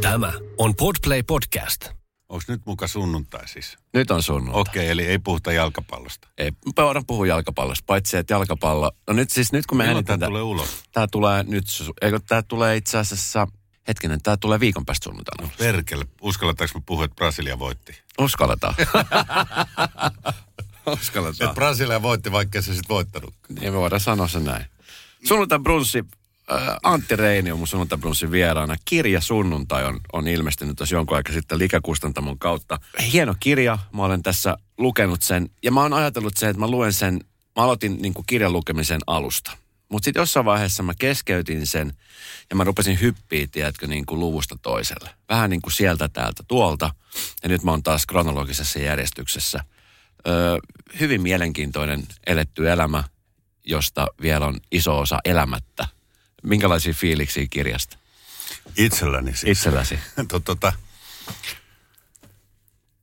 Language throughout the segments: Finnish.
Tämä on Podplay Podcast. Onko nyt muka sunnuntai siis? Nyt on sunnuntai. Okei, eli ei puhuta jalkapallosta. Ei, mä voidaan puhua jalkapallosta, paitsi että jalkapallo... No nyt siis, nyt kun me Milloin tämä äänitään... tulee ulos? Tää tulee nyt, eikö tää tulee itse asiassa... Hetkinen, tää tulee viikon päästä sunnuntaina. Perkele, uskalletaanko me puhua, että Brasilia voitti? Uskalletaan. Et Uskalletaan. Brasilia voitti, vaikka se sitten voittanut. Niin me voidaan sanoa se näin. Sunnuntai brunssi, Antti Reini on mun sunnuntai brunssin vieraana. Kirja Sunnuntai on, on ilmestynyt tässä jonkun aika sitten Likäkustantamon kautta. Hieno kirja, mä olen tässä lukenut sen. Ja mä oon ajatellut sen, että mä luen sen, mä aloitin niin kuin kirjan lukemisen alusta. Mutta sitten jossain vaiheessa mä keskeytin sen ja mä rupesin hyppiä, tiedätkö, niin kuin luvusta toiselle. Vähän niin kuin sieltä täältä tuolta. Ja nyt mä oon taas kronologisessa järjestyksessä. Öö, hyvin mielenkiintoinen eletty elämä, josta vielä on iso osa elämättä. Minkälaisia fiiliksiä kirjasta? Itselläni siis. Itselläsi. To- tota,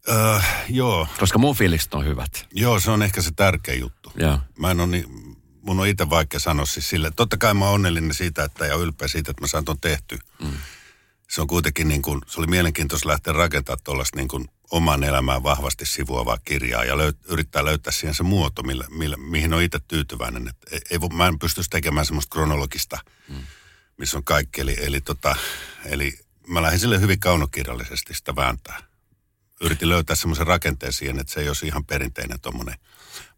öö, joo, Koska mun fiilikset on hyvät. joo, se on ehkä se tärkeä juttu. Joo. Mä en ole niin, mun on itse vaikea sanoa siis sille. Totta kai mä oon onnellinen siitä, että ja ylpeä siitä, että mä saan ton tehty. Mm. Se on kuitenkin niin kuin, se oli mielenkiintoista lähteä rakentamaan tuollaista niin kuin oman elämään vahvasti sivuavaa kirjaa ja löyt, yrittää löytää siihen se muoto, millä, millä, mihin on itse tyytyväinen. Et ei, ei, voi- mä en pystyisi tekemään semmoista kronologista, mm. missä on kaikki. Eli, eli, tota, eli mä lähdin sille hyvin kaunokirjallisesti sitä vääntää. Yritin löytää semmoisen rakenteen siihen, että se ei olisi ihan perinteinen tuommoinen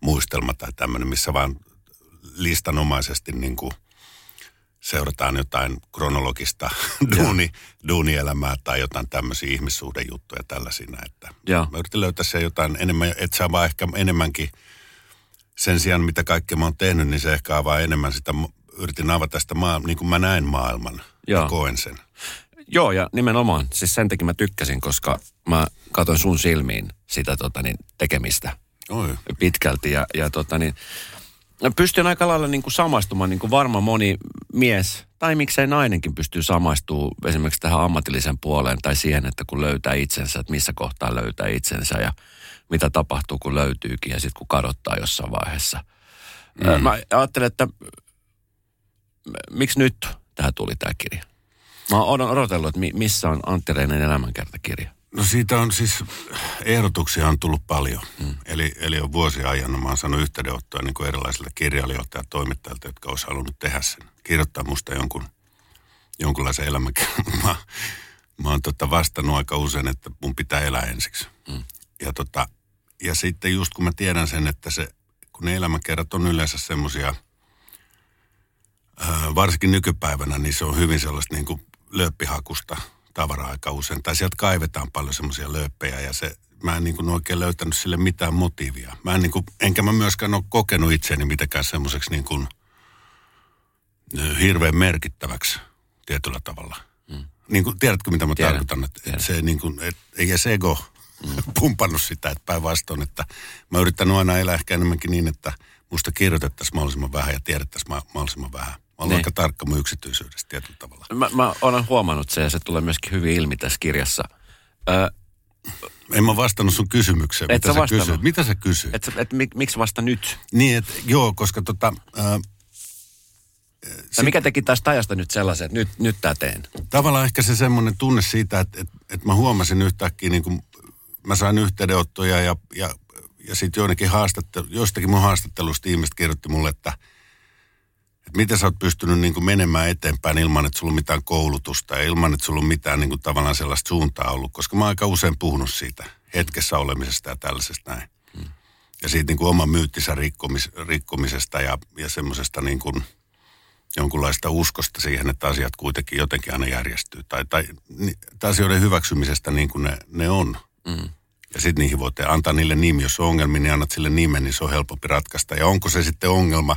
muistelma tai tämmöinen, missä vaan listanomaisesti niin kuin seurataan jotain kronologista duuni, duunielämää tai jotain tämmöisiä ihmissuhdejuttuja tällaisia. Että Joo. mä yritin löytää se jotain enemmän, että se avaa ehkä enemmänkin sen sijaan, mitä kaikkea mä oon tehnyt, niin se ehkä avaa enemmän sitä, yritin avata sitä maa, niin kuin mä näen maailman ja koen sen. Joo, ja nimenomaan. Siis sen takia mä tykkäsin, koska mä katson sun silmiin sitä tota, niin, tekemistä Oi. pitkälti. Ja, ja tota, niin, pystyn aika lailla niin kuin samaistumaan, niin kuin varma moni mies, tai miksei nainenkin pystyy samaistumaan esimerkiksi tähän ammatillisen puoleen tai siihen, että kun löytää itsensä, että missä kohtaa löytää itsensä ja mitä tapahtuu, kun löytyykin ja sitten kun kadottaa jossain vaiheessa. Mm. Mä ajattelen, että miksi nyt tähän tuli tämä kirja? Mä oon odotellut, että mi- missä on Antti Reinen elämänkertakirja. No siitä on siis, ehdotuksia on tullut paljon. Mm. Eli, eli on vuosia ajan, mä oon saanut yhteydenottoja niin erilaisilta kirjailijoilta ja toimittajilta, jotka olisi halunnut tehdä sen. Kirjoittaa musta jonkun, jonkunlaisen elämänkerran. Mä, mä oon tota vastannut aika usein, että mun pitää elää ensiksi. Mm. Ja, tota, ja sitten just kun mä tiedän sen, että se, kun ne elämänkerrat on yleensä semmoisia, varsinkin nykypäivänä, niin se on hyvin sellaista niin kuin lööppihakusta tavaraa aika usein. Tai sieltä kaivetaan paljon semmoisia lööppejä ja se, mä en niin kuin oikein löytänyt sille mitään motiivia. Mä en niin kuin, enkä mä myöskään ole kokenut itseäni mitenkään semmoiseksi niin kuin, hirveän merkittäväksi tietyllä tavalla. Mm. Niin kuin, tiedätkö mitä mä Tiedän, tarkoitan? Että, tiedän. se niin kuin, et, ei edes ego mm. pumpannut sitä, että päinvastoin, että mä oon yrittänyt aina elää ehkä enemmänkin niin, että musta kirjoitettaisiin mahdollisimman vähän ja tiedettäisiin ma- mahdollisimman vähän. Mä olen Niin. aika tarkka mun yksityisyydestä tietyllä tavalla. Mä, mä olen huomannut se ja se tulee myöskin hyvin ilmi tässä kirjassa. Ö, En mä vastannut sun kysymykseen. Et mitä sä sä kysyit? Mitä sä kysyit? et, et, mik, miksi vasta nyt? Niin, että joo, koska tota, ää, Ja mikä teki tästä ajasta nyt sellaisen, että nyt, nyt tämä teen? tavallaan ehkä se semmoinen tunne siitä, että, että, että mä huomasin yhtäkkiä, niin kuin mä sain yhteydenottoja ja, ja, ja sitten joidenkin haastattelu, jostakin mun haastattelusta ihmiset kirjoitti mulle, että miten sä oot pystynyt niin kuin menemään eteenpäin ilman, että sulla on mitään koulutusta ja ilman, että sulla on mitään niin kuin tavallaan sellaista suuntaa ollut, koska mä oon aika usein puhunut siitä hetkessä olemisesta ja tällaisesta näin. Hmm. Ja siitä niin kuin oman myyttisä rikkomis, rikkomisesta ja, ja semmoisesta niin kuin, jonkunlaista uskosta siihen, että asiat kuitenkin jotenkin aina järjestyy. Tai, tai, ni- tai asioiden hyväksymisestä niin kuin ne, ne on. Mm. Ja sitten niihin voi antaa niille nimi. Jos on ongelmia, niin annat sille nimen, niin se on helpompi ratkaista. Ja onko se sitten ongelma,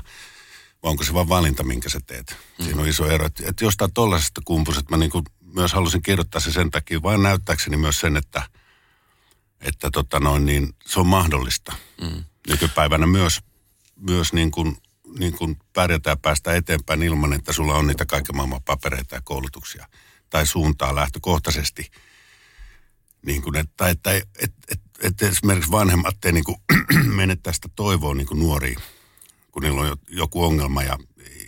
vai onko se vain valinta, minkä sä teet. Mm. Siinä on iso ero. Että, että jostain tollaisesta kumpus, että mä niin kuin myös halusin kirjoittaa se sen takia, vain näyttääkseni myös sen, että, että tota noin, niin se on mahdollista. Mm. Nykypäivänä myös, myös niin kuin, niin kuin pärjätä ja päästä eteenpäin ilman, että sulla on niitä kaiken maailman papereita ja koulutuksia tai suuntaa lähtökohtaisesti. Niin kuin, että, että, että, että, että esimerkiksi vanhemmat ei niin kuin sitä toivoa niin kuin nuoriin, kun niillä on jo- joku ongelma ja,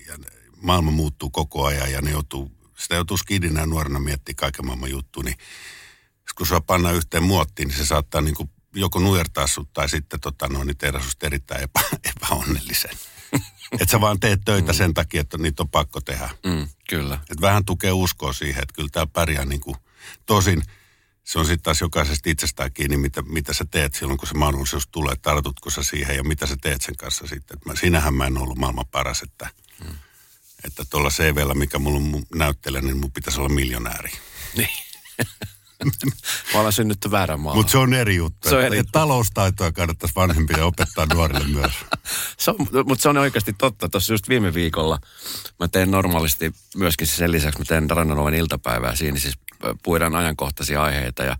ja maailma muuttuu koko ajan ja ne joutuu sitä joutuu skidinä ja nuorena miettimään kaiken maailman juttu, niin kun sua panna yhteen muottiin, niin se saattaa niin kuin joko nujertaa sut tai sitten tota, no, niin tehdä susta erittäin epä, epäonnellisen. että sä vaan teet töitä mm. sen takia, että niitä on pakko tehdä. Mm, kyllä. Et vähän tukee uskoa siihen, että kyllä tää pärjää niin kuin, tosin se on sitten taas jokaisesta itsestään kiinni, mitä, mitä sä teet silloin, kun se mahdollisuus tulee. Tartutko sä siihen ja mitä sä teet sen kanssa sitten. mä, siinähän mä en ollut maailman paras, että, mm. että tuolla CVllä, mikä mulla on näyttele, niin mun pitäisi olla miljonääri. Niin. Mä olen synnytty väärän maalla. Mutta se on eri juttu. Se on eri juttu. Taloustaitoa kannattaisi vanhempia opettaa nuorille myös. se on, mutta se on oikeasti totta. Tuossa just viime viikolla mä teen normaalisti myöskin sen lisäksi, mä teen Rannanovan iltapäivää. Siinä siis puidaan ajankohtaisia aiheita ja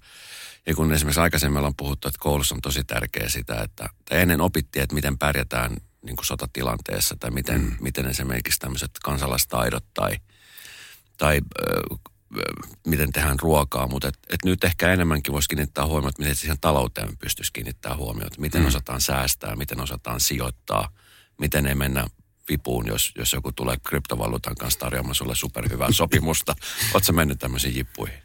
ja kun esimerkiksi aikaisemmin on puhuttu, että koulussa on tosi tärkeää sitä, että ennen opittiin, että miten pärjätään niin kuin sotatilanteessa tai miten, mm. miten esimerkiksi tämmöiset kansalaistaidot tai, tai miten tehdään ruokaa, mutta et, et nyt ehkä enemmänkin voisi kiinnittää huomioon, että miten siihen talouteen pystyisi kiinnittää huomioon, että miten mm. osataan säästää, miten osataan sijoittaa, miten ei mennä vipuun, jos, jos joku tulee kryptovaluutan kanssa tarjoamaan sulle superhyvää sopimusta. Oletko mennyt tämmöisiin jippuihin?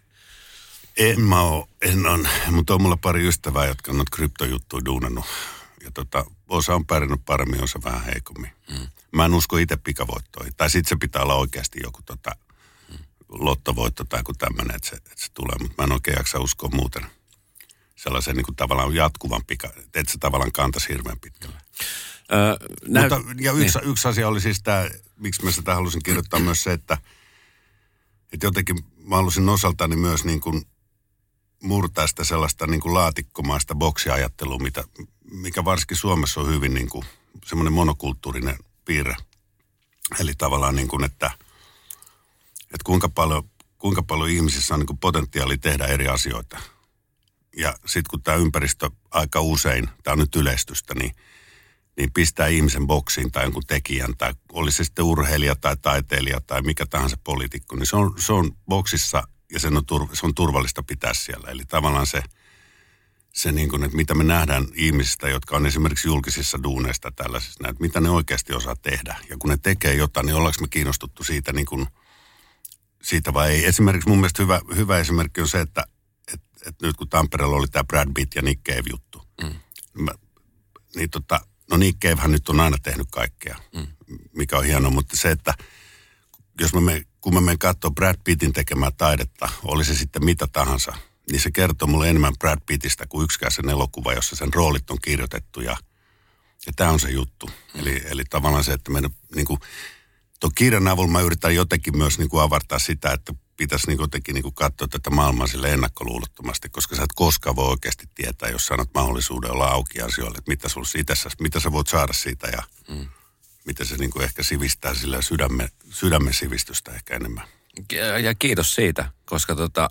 En mä oo, en on, mutta on mulla pari ystävää, jotka on noita kryptojuttuja duunannut. Ja tota, osa on pärjännyt paremmin, osa vähän heikommin. Mm. Mä en usko itse pikavoittoihin. Tai sitten se pitää olla oikeasti joku tota, lottovoitto tai joku tämmöinen, että se, että se tulee. Mutta mä en oikein jaksa uskoa muuten sellaisen niin kuin tavallaan jatkuvan pika, että se tavallaan kantaisi hirveän pitkälle. Öö, näyt... Mutta, ja yksi, niin. yksi asia oli siis tämä, miksi mä sitä halusin kirjoittaa myös se, että, että jotenkin mä halusin osaltani myös niin kuin murtaa sitä sellaista niin kuin laatikkomaista boksiajattelua, mitä, mikä varsinkin Suomessa on hyvin niin kuin semmoinen monokulttuurinen piirre. Eli tavallaan niin kuin, että – että kuinka paljon, kuinka paljon ihmisissä on niin potentiaali tehdä eri asioita. Ja sitten kun tämä ympäristö aika usein, tämä on nyt yleistystä, niin, niin pistää ihmisen boksiin tai jonkun tekijän, tai oli se sitten urheilija tai taiteilija tai mikä tahansa poliitikko, niin se on, se on boksissa ja sen on, turv, se on turvallista pitää siellä. Eli tavallaan se, se niin kuin, että mitä me nähdään ihmisistä, jotka on esimerkiksi julkisissa duuneista tällaisissa, että mitä ne oikeasti osaa tehdä. Ja kun ne tekee jotain, niin ollaanko me kiinnostuttu siitä niin kuin – siitä vai ei. Esimerkiksi mun mielestä hyvä, hyvä esimerkki on se, että et, et nyt kun Tampereella oli tämä Brad Pitt ja Nick Cave juttu, mm. mä, niin tota, no Nick Cavehän nyt on aina tehnyt kaikkea, mm. mikä on hienoa, mutta se, että jos mä me, kun mä menen katsoa Brad Pittin tekemää taidetta, oli se sitten mitä tahansa, niin se kertoo mulle enemmän Brad Pittistä kuin yksikään sen elokuva, jossa sen roolit on kirjoitettu ja, ja tämä on se juttu. Mm. Eli, eli tavallaan se, että meidän niin kuin, tuon kirjan avulla mä yritän jotenkin myös niin kuin avartaa sitä, että pitäisi niin jotenkin niin katsoa tätä maailmaa sille ennakkoluulottomasti, koska sä et koskaan voi oikeasti tietää, jos sanot mahdollisuuden olla auki asioille, että mitä, sul siitä, mitä sä voit saada siitä ja mm. miten se niin ehkä sivistää sillä sydämen, sydämen sivistystä ehkä enemmän. Ja kiitos siitä, koska tota,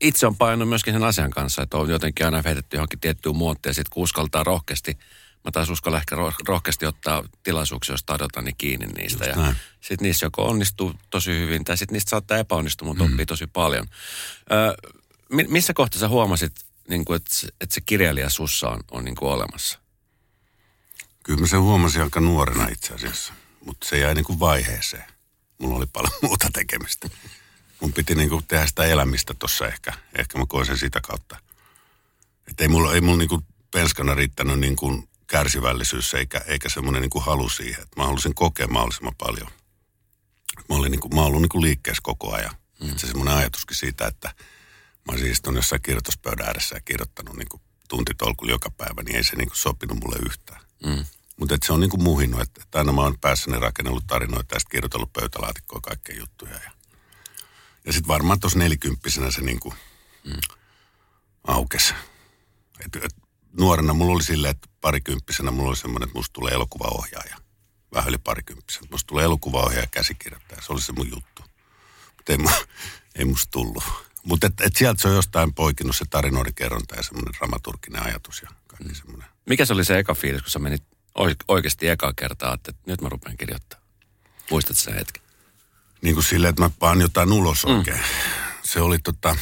itse on painanut myöskin sen asian kanssa, että on jotenkin aina vedetty johonkin tiettyyn muottiin ja sitten kun uskaltaa rohkeasti – mä taas uskalla ehkä rohkeasti ottaa tilaisuuksia, jos tarjotaan niin kiinni niistä. Just ja sitten niissä joko onnistuu tosi hyvin, tai sitten niistä saattaa epäonnistua, mutta mm. oppii tosi paljon. Ö, missä kohtaa sä huomasit, niin kuin, että, että se kirjailija sussa on, on niin kuin olemassa? Kyllä mä sen huomasin aika nuorena itse asiassa, mutta se jäi niin kuin vaiheeseen. Mulla oli paljon muuta tekemistä. Mun piti niin kuin tehdä sitä elämistä tuossa ehkä. Ehkä mä koin sen sitä kautta. Että ei mulla, ei mulla niin kuin penskana riittänyt niin kuin kärsivällisyys eikä, eikä semmoinen niin kuin halu siihen. Että mä halusin kokea mahdollisimman paljon. Mä olin niin kuin, mä ollut niin kuin liikkeessä koko ajan. Mm. Se semmoinen ajatuskin siitä, että mä olisin istunut jossain kirjoituspöydän ääressä ja kirjoittanut niin kuin tuntitolkulla joka päivä, niin ei se niin kuin sopinut mulle yhtään. Mm. Mutta se on niin kuin muhinut, että, että aina mä oon päässäni rakennellut tarinoita ja sitten kirjoitellut pöytälaatikkoa kaikkea juttuja. Ja, ja sitten varmaan tuossa nelikymppisenä se niin kuin mm. aukesi. Et, et, nuorena mulla oli silleen, että parikymppisenä mulla oli semmoinen, että musta tulee elokuvaohjaaja. Vähän yli parikymppisenä. Musta tulee elokuvaohjaaja ja käsikirjoittaja. Se oli se mun juttu. Mutta ei, ei musta tullut. Mutta et, et sieltä se on jostain poikinut se tarinoiden kerronta ja semmoinen dramaturginen ajatus ja kaikki mm. semmoinen. Mikä se oli se eka fiilis, kun sä menit oikeasti ekaa kertaa, että nyt mä rupean kirjoittaa? Muistatko sen hetken? Niin kuin silleen, että mä paan jotain ulos mm. oikein. Mm. Se oli tota...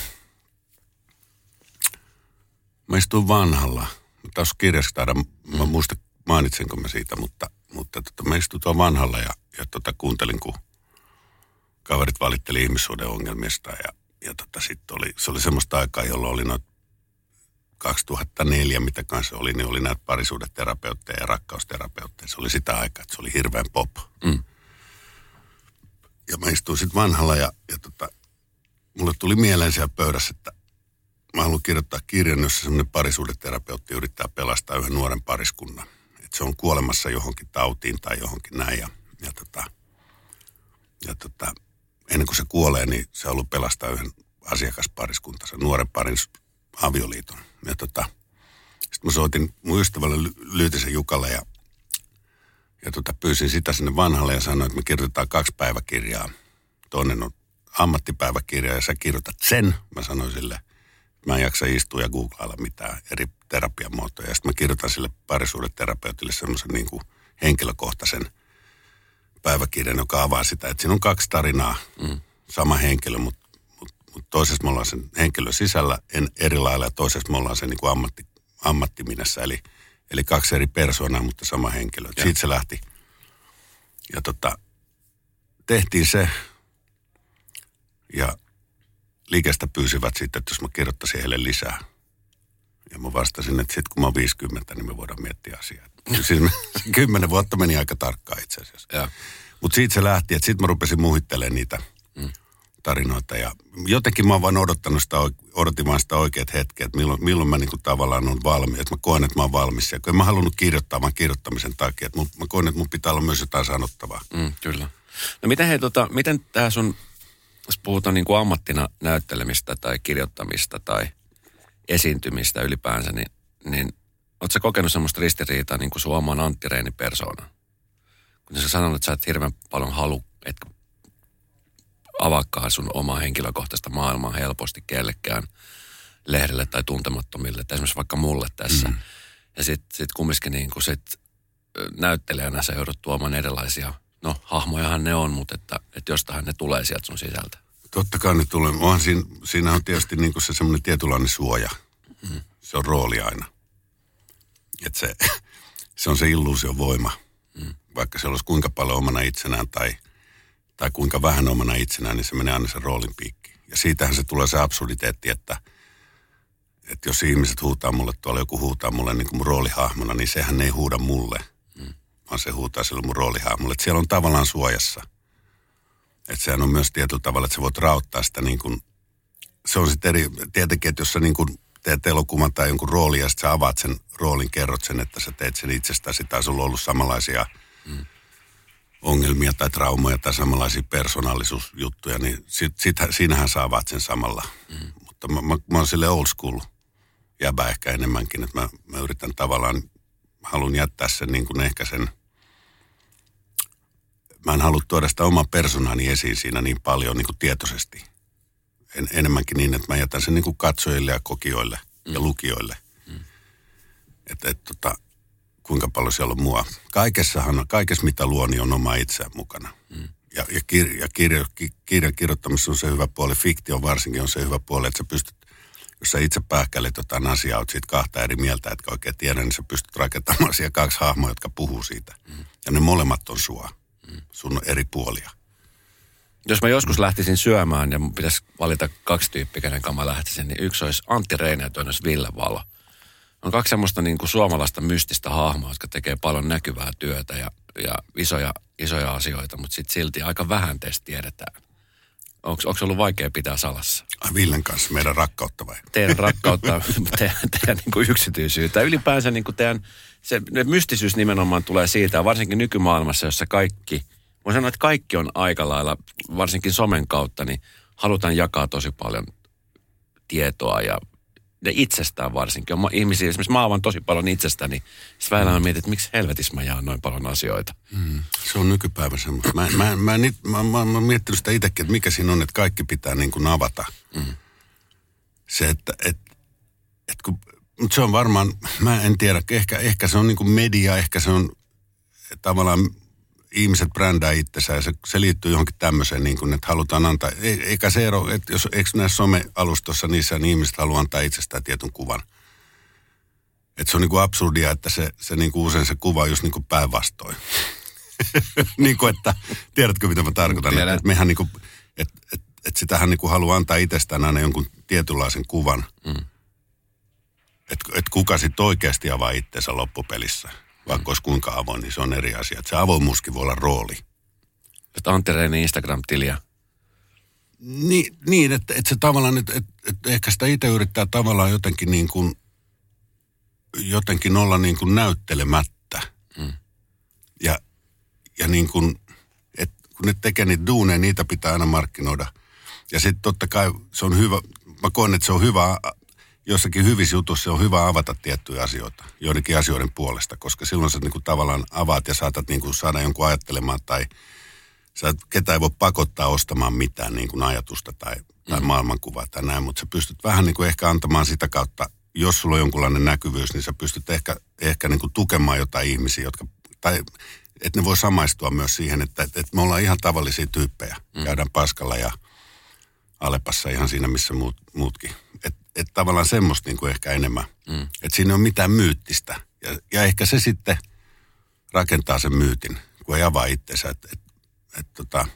Mä istuin vanhalla taas kirjassa taida, mä muista mainitsenko mä siitä, mutta, mutta tota, mä istuin tuolla vanhalla ja, ja tota, kuuntelin, kun kaverit valitteli ihmissuuden ongelmista ja, ja tota, sitten oli, se oli semmoista aikaa, jolloin oli noin 2004, mitä kanssa oli, niin oli näitä parisuudeterapeutteja ja rakkausterapeutteja. Se oli sitä aikaa, että se oli hirveän pop. Mm. Ja mä istuin sitten vanhalla ja, ja tota, mulle tuli mieleen siellä pöydässä, että mä haluan kirjoittaa kirjan, jossa semmoinen parisuudeterapeutti yrittää pelastaa yhden nuoren pariskunnan. Että se on kuolemassa johonkin tautiin tai johonkin näin. Ja, ja, tota, ja tota, ennen kuin se kuolee, niin se haluaa pelastaa yhden asiakaspariskuntansa, nuoren parin avioliiton. Ja tota, sitten mä soitin mun ystävälle Ly- Lyytisen Jukalle ja, ja tota, pyysin sitä sinne vanhalle ja sanoin, että me kirjoitetaan kaksi päiväkirjaa. Toinen on ammattipäiväkirja ja sä kirjoitat sen. Mä sanoin sille, mä en jaksa istua ja googlailla mitään eri terapiamuotoja. Ja sitten mä kirjoitan sille parisuudeterapeutille semmoisen niin kuin henkilökohtaisen päiväkirjan, joka avaa sitä, että siinä on kaksi tarinaa, mm. sama henkilö, mutta mut, mut toisessa me ollaan sen henkilön sisällä en eri lailla ja toisessa me ollaan sen niin kuin ammatti, ammattiminessä, eli, eli kaksi eri persoonaa, mutta sama henkilö. Ja. Siitä se lähti. Ja tota, tehtiin se, ja liikestä pyysivät sitten, että jos mä kirjoittaisin heille lisää. Ja mä vastasin, että sitten kun mä oon 50, niin me voidaan miettiä asiaa. Siis me, kymmenen vuotta meni aika tarkkaan itse asiassa. Mutta siitä se lähti, että sitten mä rupesin muhittelemaan niitä mm. tarinoita. Ja jotenkin mä oon vaan odottanut sitä, odotin vaan sitä oikeat hetket, että milloin, milloin mä niinku tavallaan on valmis. Että mä koen, että mä oon valmis. Ja kun en mä halunnut kirjoittaa vaan kirjoittamisen takia. Että mun, mä koen, että mun pitää olla myös jotain sanottavaa. Mm, kyllä. No miten hei, tota, miten tämä sun, jos puhutaan niin kuin ammattina näyttelemistä tai kirjoittamista tai esiintymistä ylipäänsä, niin, niin ootko sä kokenut semmoista ristiriitaa niin kuin sun oman Antti Reini persoonan? Kun sä sanonut, että sä et hirveän paljon halu, että avaakaan sun omaa henkilökohtaista maailmaa helposti kellekään lehdelle tai tuntemattomille, tai esimerkiksi vaikka mulle tässä. Mm. Ja sitten sit kumminkin niin kuin sit näyttelijänä sä joudut tuomaan erilaisia, no hahmojahan ne on, mutta että, että jostahan ne tulee sieltä sun sisältä. Totta kai ne tulee. Onhan siinä, siinä on tietysti niin se semmoinen tietynlainen suoja. Mm. Se on rooli aina. Että se, se on se illuusion voima. Mm. Vaikka se olisi kuinka paljon omana itsenään tai, tai kuinka vähän omana itsenään, niin se menee aina sen roolin piikki. Ja siitähän se tulee se absurditeetti, että, että jos ihmiset huutaa mulle tuolla, joku huutaa mulle niin kuin mun roolihahmona, niin sehän ei huuda mulle. Vaan se huutaa sille mun roolihahmolle. Että siellä on tavallaan suojassa. Että sehän on myös tietyllä tavalla, että sä voit rauttaa sitä niin kuin, se on sitten eri, tietenkin, että jos sä niin kuin teet elokuvan tai jonkun roolin ja sitten sä avaat sen roolin, kerrot sen, että sä teet sen itsestäsi tai sulla on ollut samanlaisia mm. ongelmia tai traumoja tai samanlaisia persoonallisuusjuttuja, niin sit, sit, siinähän sä avaat sen samalla. Mm. Mutta mä, mä, mä oon sille old school jäbä ehkä enemmänkin, että mä, mä yritän tavallaan, haluan jättää sen niin kuin ehkä sen, mä en halua tuoda sitä omaa persoonani esiin siinä niin paljon niin kuin tietoisesti. En, enemmänkin niin, että mä jätän sen niin kuin katsojille ja kokijoille mm. ja lukijoille. Mm. Että et, tota, kuinka paljon siellä on mua. Kaikessahan, kaikessa mitä luo, niin on oma itseään mukana. Mm. Ja, ja, kir, ja kirja, ki, kirjan kirjoittamisessa on se hyvä puoli, fiktio varsinkin on se hyvä puoli, että sä pystyt, jos sä itse pähkäilet jotain asiaa, oot siitä kahta eri mieltä, etkä oikein tiedä, niin sä pystyt rakentamaan siellä kaksi hahmoa, jotka puhuu siitä. Mm. Ja ne molemmat on sua. Mm. Sun eri puolia. Jos mä joskus lähtisin syömään ja mun pitäisi valita kaksi tyyppiä, kenen kanssa mä lähtisin, niin yksi olisi Antti Reine ja toinen olisi Ville Valo. On kaksi semmoista niin kuin suomalaista mystistä hahmoa, jotka tekee paljon näkyvää työtä ja, ja isoja, isoja asioita, mutta sitten silti aika vähän teistä tiedetään. Onko ollut vaikea pitää salassa? Ai Villen kanssa meidän rakkautta vai? Teidän rakkautta, teidän, teidän niin kuin yksityisyyttä. Ylipäänsä niin kuin teidän, se mystisyys nimenomaan tulee siitä, varsinkin nykymaailmassa, jossa kaikki – Voin sanoa, että kaikki on aika lailla, varsinkin somen kautta, niin halutaan jakaa tosi paljon tietoa ja, ja itsestään varsinkin. On ihmisiä, esimerkiksi mä avan tosi paljon itsestäni. Sitten välillä mä mietin, että miksi helvetissä mä jaan noin paljon asioita. Mm. Se on nykypäivä semmoista. Mä, mä, mä, mä, mä, mä, mä miettinyt sitä itsekin, että mikä siinä on, että kaikki pitää niin kuin avata. Mm. Se, että et, et kun, mutta se on varmaan, mä en tiedä, ehkä, ehkä se on niin kuin media, ehkä se on tavallaan ihmiset brändää itsensä ja se, se liittyy johonkin tämmöiseen, niin kuin, että halutaan antaa, e, eikä se ero, että jos, eikö näissä somealustossa niissä niin ihmiset haluaa antaa itsestään tietyn kuvan. Että se on niin kuin absurdia, että se, se niin kuin usein se kuva on just niin kuin päinvastoin. niin kuin, että tiedätkö mitä mä tarkoitan, että, että mehän niin kuin, Että et, et sitähän niin kuin haluaa antaa itsestään aina jonkun tietynlaisen kuvan. Mm. Että et kuka sitten oikeasti avaa itseensä loppupelissä. Vaikka olisi kuinka avoin, niin se on eri asia. Et se avoimuuskin voi olla rooli. Että Antti Reinin Instagram-tiliä. Niin, niin että, että se tavallaan, että, että, että ehkä sitä itse yrittää tavallaan jotenkin niin kuin, jotenkin olla niin kuin näyttelemättä. Mm. Ja, ja niin kuin, että kun ne tekee niitä duuneja, niitä pitää aina markkinoida. Ja sitten totta kai se on hyvä, mä koen, että se on hyvä, jossakin hyvissä jutussa on hyvä avata tiettyjä asioita, joidenkin asioiden puolesta, koska silloin sä niin kuin tavallaan avaat ja saatat niin kuin saada jonkun ajattelemaan tai sä ketä ei voi pakottaa ostamaan mitään niin kuin ajatusta tai, tai mm. maailmankuvaa tai näin, mutta sä pystyt vähän niin kuin ehkä antamaan sitä kautta, jos sulla on jonkunlainen näkyvyys, niin sä pystyt ehkä, ehkä niin kuin tukemaan jotain ihmisiä, jotka, tai että ne voi samaistua myös siihen, että, että me ollaan ihan tavallisia tyyppejä. Mm. Käydään paskalla ja Alepassa ihan siinä, missä muut, muutkin. Että et tavallaan semmoista niin kuin ehkä enemmän. Mm. Että siinä ei ole mitään myyttistä. Ja, ja ehkä se sitten rakentaa sen myytin, kun ei avaa itsensä. Että et, et, tota,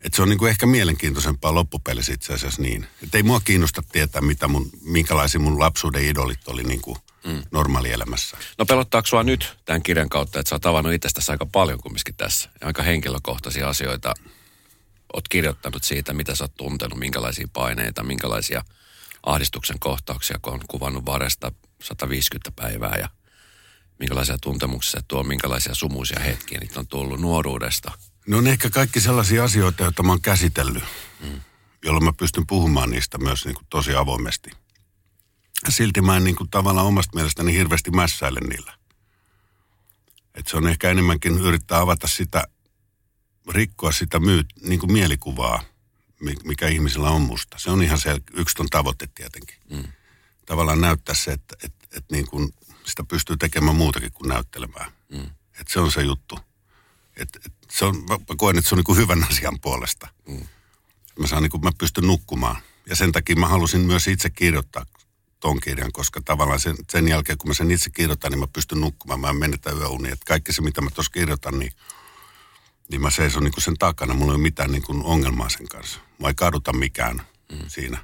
et se on niin kuin ehkä mielenkiintoisempaa loppupelissä itse asiassa niin. Että ei mua kiinnosta tietää, mitä mun, minkälaisia mun lapsuuden idolit oli niin kuin mm. normaalielämässä. No pelottaako sua nyt tämän kirjan kautta, että sä oot tavannut itsestäsi aika paljon kumminkin tässä? Ja aika henkilökohtaisia asioita. Oot kirjoittanut siitä, mitä sä oot tuntenut, minkälaisia paineita, minkälaisia ahdistuksen kohtauksia, kun on kuvannut varesta 150 päivää ja minkälaisia tuntemuksia tuo, minkälaisia sumuisia hetkiä niitä on tullut nuoruudesta. No on ehkä kaikki sellaisia asioita, joita mä oon käsitellyt, mm. jolloin mä pystyn puhumaan niistä myös niin kuin tosi avoimesti – silti mä en niin kuin tavallaan omasta mielestäni hirveästi mässäile niillä. Et se on ehkä enemmänkin yrittää avata sitä, rikkoa sitä myyt, niin kuin mielikuvaa, mikä ihmisillä on musta. Se on ihan se yksi ton tavoite tietenkin. Mm. Tavallaan näyttää se, että, että, että niin kuin sitä pystyy tekemään muutakin kuin näyttelemään. Mm. Että se on se juttu. Et, et se on, mä koen, että se on niin kuin hyvän asian puolesta. Mm. Mä, saan niin kuin, mä pystyn nukkumaan. Ja sen takia mä halusin myös itse kirjoittaa ton kirjan, koska tavallaan sen, sen jälkeen, kun mä sen itse kirjoitan, niin mä pystyn nukkumaan, mä en menetä yöunia. Että kaikki se, mitä mä tuossa kirjoitan, niin, niin mä seison niin kuin sen takana. Mulla ei ole mitään niin kuin ongelmaa sen kanssa. Mä ei kaduta mikään mm. siinä.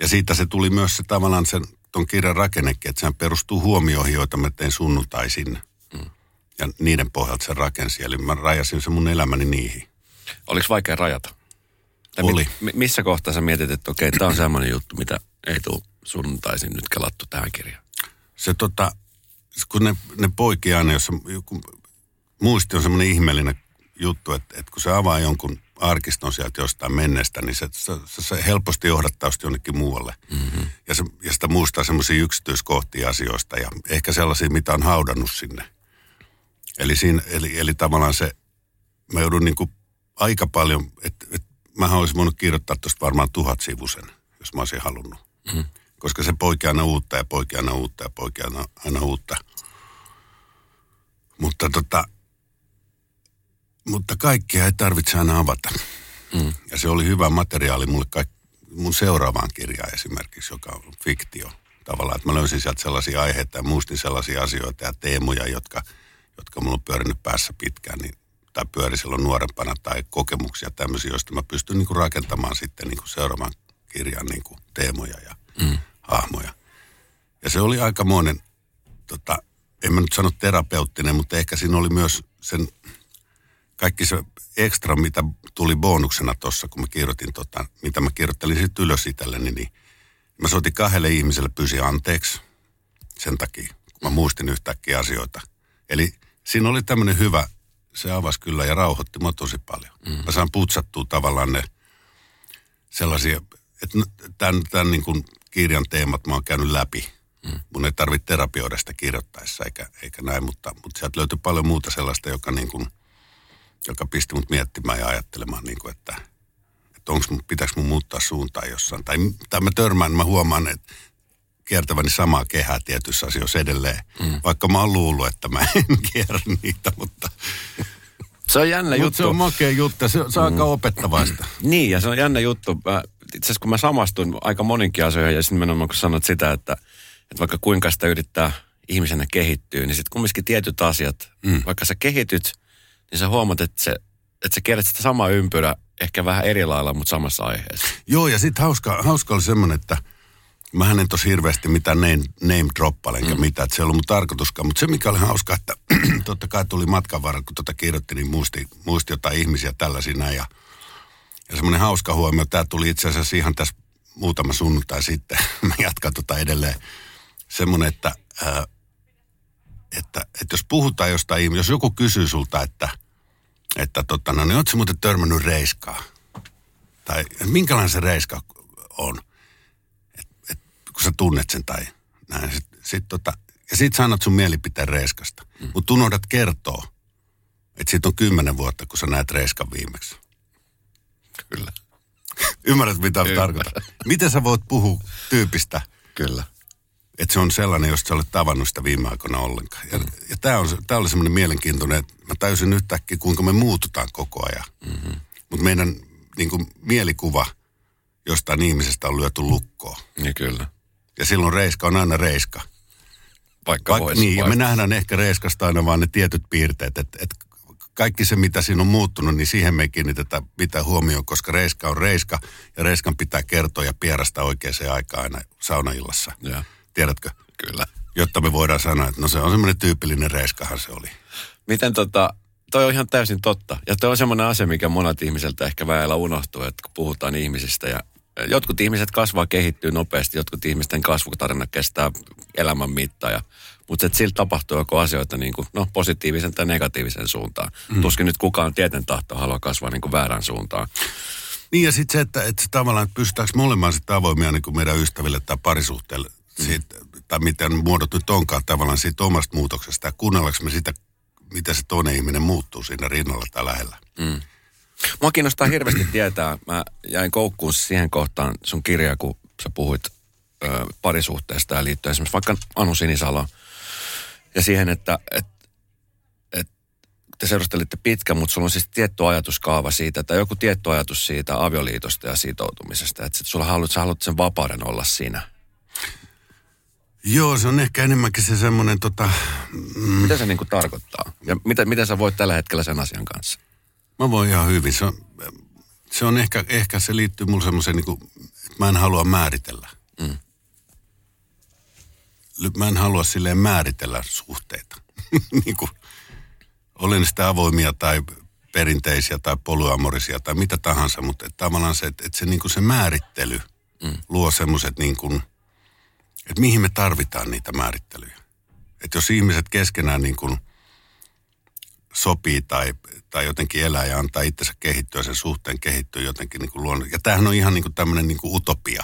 Ja siitä se tuli myös se tavallaan sen ton kirjan rakennekin, että sehän perustuu huomioihin, joita mä tein sunnuntaisin. Mm. Ja niiden pohjalta se rakensi. Eli mä rajasin se mun elämäni niihin. Oliko vaikea rajata? Tai Oli. Mi- missä kohtaa sä mietit, että okei, tämä on semmoinen juttu, mitä ei tule sunnuntaisin nyt kelattu tähän kirjaan? Se tota, kun ne, ne poikia aina, jos muisti on semmoinen ihmeellinen juttu, että, että kun se avaa jonkun arkiston sieltä jostain menneestä, niin se, se, se, helposti johdattaa sitä jonnekin muualle. Mm-hmm. Ja, se, ja sitä muistaa semmoisia yksityiskohtia asioista ja ehkä sellaisia, mitä on haudannut sinne. Eli, siinä, eli, eli tavallaan se, mä joudun niin kuin aika paljon, että et, mä olisin voinut kirjoittaa tuosta varmaan tuhat sivusen, jos mä olisin halunnut. Mm-hmm koska se poikii aina uutta ja poikii aina uutta ja poikii aina, aina uutta. Mutta tota, mutta kaikkea ei tarvitse aina avata. Mm. Ja se oli hyvä materiaali mulle kaik, mun seuraavaan kirjaan esimerkiksi, joka on fiktio. Tavallaan, että mä löysin sieltä sellaisia aiheita ja muistin sellaisia asioita ja teemoja, jotka, jotka mulla on pyörinyt päässä pitkään, niin, tai pyöri silloin nuorempana, tai kokemuksia tämmöisiä, joista mä pystyn niin kuin rakentamaan sitten niin kuin seuraavan kirjan niin kuin teemoja ja mm hahmoja. Ja se oli aikamoinen, tota, en mä nyt sano terapeuttinen, mutta ehkä siinä oli myös sen kaikki se ekstra, mitä tuli bonuksena tuossa, kun mä kirjoitin tota, mitä mä kirjoittelin sitten ylös itselleni, niin mä soitin kahdelle ihmiselle pysi anteeksi sen takia, kun mä muistin yhtäkkiä asioita. Eli siinä oli tämmöinen hyvä, se avasi kyllä ja rauhoitti mua tosi paljon. Mm. Mä saan putsattua tavallaan ne sellaisia, että tämän, tämän niin kuin kirjan teemat mä oon käynyt läpi. Mm. Mun ei tarvitse terapioida sitä kirjoittaessa eikä, eikä näin, mutta, mutta sieltä löytyy paljon muuta sellaista, joka, niin kuin, joka pisti mut miettimään ja ajattelemaan, niin kuin, että, että onks, pitäisi mun muuttaa suuntaa jossain. Tai, tai mä törmään, mä huomaan, että kiertäväni samaa kehää tietyissä asioissa edelleen. Mm. Vaikka mä oon luullut, että mä en kierrä niitä, mutta... Se on jännä Mut juttu. se on makea juttu, se, se on mm. aika opettavaista. Niin, ja se on jännä juttu. Itse asiassa kun mä samastuin aika moninkin asioihin ja sitten nimenomaan kun sanot sitä, että, että vaikka kuinka sitä yrittää ihmisenä kehittyä, niin sitten kumminkin tietyt asiat, mm. vaikka sä kehityt, niin sä huomaat, että se että sä kierrät sitä samaa ympyrä ehkä vähän eri lailla, mutta samassa aiheessa. Joo, ja sitten hauska, hauska oli semmoinen, että mä en tosi hirveästi mitään name, name droppaile enkä mm. mitään, että se ei ollut mun tarkoituskaan. Mutta se, mikä oli hauska, että totta kai tuli matkan varrella, kun tota kirjoitti, niin muisti, muisti jotain ihmisiä tällaisia näin. Ja, ja semmoinen hauska huomio, tämä tuli itse asiassa ihan tässä muutama sunnuntai sitten. mä jatkan tota edelleen. Semmoinen, että, ää, että, että jos puhutaan jostain, jos joku kysyy sulta, että, että tota, no niin ootko muuten törmännyt reiskaa? Tai minkälainen se reiska on? Et, et, kun sä tunnet sen tai näin. Sit, sit tota, ja sit sanot sun mielipiteen reiskasta. Mm. Mutta unohdat kertoa, että siitä on kymmenen vuotta, kun sä näet reiskan viimeksi. Kyllä. Ymmärrät, mitä tarkoittaa. Miten sä voit puhua tyypistä? Kyllä. Että se on sellainen, josta sä olet tavannut sitä viime aikoina ollenkaan. Ja, mm. ja tämä oli semmoinen mielenkiintoinen, että mä täysin yhtäkkiä, kuinka me muututaan koko ajan. Mm-hmm. Mutta meidän niin kuin, mielikuva jostain ihmisestä on lyöty lukkoon. Niin kyllä. Ja silloin reiska on aina reiska. Vaikka Vaik, Niin, ja me nähdään ehkä reiskasta aina vaan ne tietyt piirteet, että et kaikki se, mitä siinä on muuttunut, niin siihen me ei kiinnitetä mitään huomioon, koska reiska on reiska, ja reiskan pitää kertoa ja pierasta oikeaan aikaan aina saunaillassa. Ja. Tiedätkö? Kyllä. Jotta me voidaan sanoa, että no se on semmoinen tyypillinen reiskahan se oli. Miten tota, toi on ihan täysin totta. Ja toi on semmoinen asia, mikä monet ihmiseltä ehkä väellä unohtuu, että kun puhutaan ihmisistä ja jotkut ihmiset kasvaa, kehittyy nopeasti, jotkut ihmisten kasvutarina kestää elämän mittaa. Ja, mutta siltä tapahtuu joko asioita niin kuin, no, positiivisen tai negatiivisen suuntaan. Mm. Tuskin nyt kukaan tieten tahto haluaa kasvaa niin kuin väärän suuntaan. Niin ja sitten se, että, että tavallaan että pystytäänkö molemmat sitten avoimia niin kuin meidän ystäville tai parisuhteelle. Siitä, tai miten muodot nyt onkaan tavallaan siitä omasta muutoksesta, ja kuunnellaanko me sitä, miten se toinen ihminen muuttuu siinä rinnalla tai lähellä. Mm. Mua kiinnostaa hirveästi tietää, mä jäin koukkuun siihen kohtaan sun kirjaa, kun sä puhuit ö, parisuhteesta ja liittyen esimerkiksi vaikka Anu Sinisalo ja siihen, että et, et, te seurustelitte pitkä, mutta sulla on siis tietty ajatuskaava siitä, tai joku tietty ajatus siitä avioliitosta ja sitoutumisesta, että sit sulla haluat, sä haluat sen vapauden olla siinä. Joo, se on ehkä enemmänkin se semmoinen tota... Mm. Mitä se niinku tarkoittaa? Ja mitä, miten sä voit tällä hetkellä sen asian kanssa? Mä voin ihan hyvin. Se on, se on ehkä, ehkä se liittyy mulle semmoiseen, niin että mä en halua määritellä. Mm. Mä en halua silleen määritellä suhteita. niin kuin, olen sitä avoimia tai perinteisiä tai polyamorisia tai mitä tahansa, mutta että tavallaan se, että, että se, niin kuin se määrittely mm. luo semmoiset niin kuin, että mihin me tarvitaan niitä määrittelyjä. Että jos ihmiset keskenään niin kuin sopii tai, tai jotenkin elää ja antaa itsensä kehittyä, sen suhteen kehittyä jotenkin niin kuin luonnon. Ja tämähän on ihan niin kuin tämmöinen niin kuin utopia,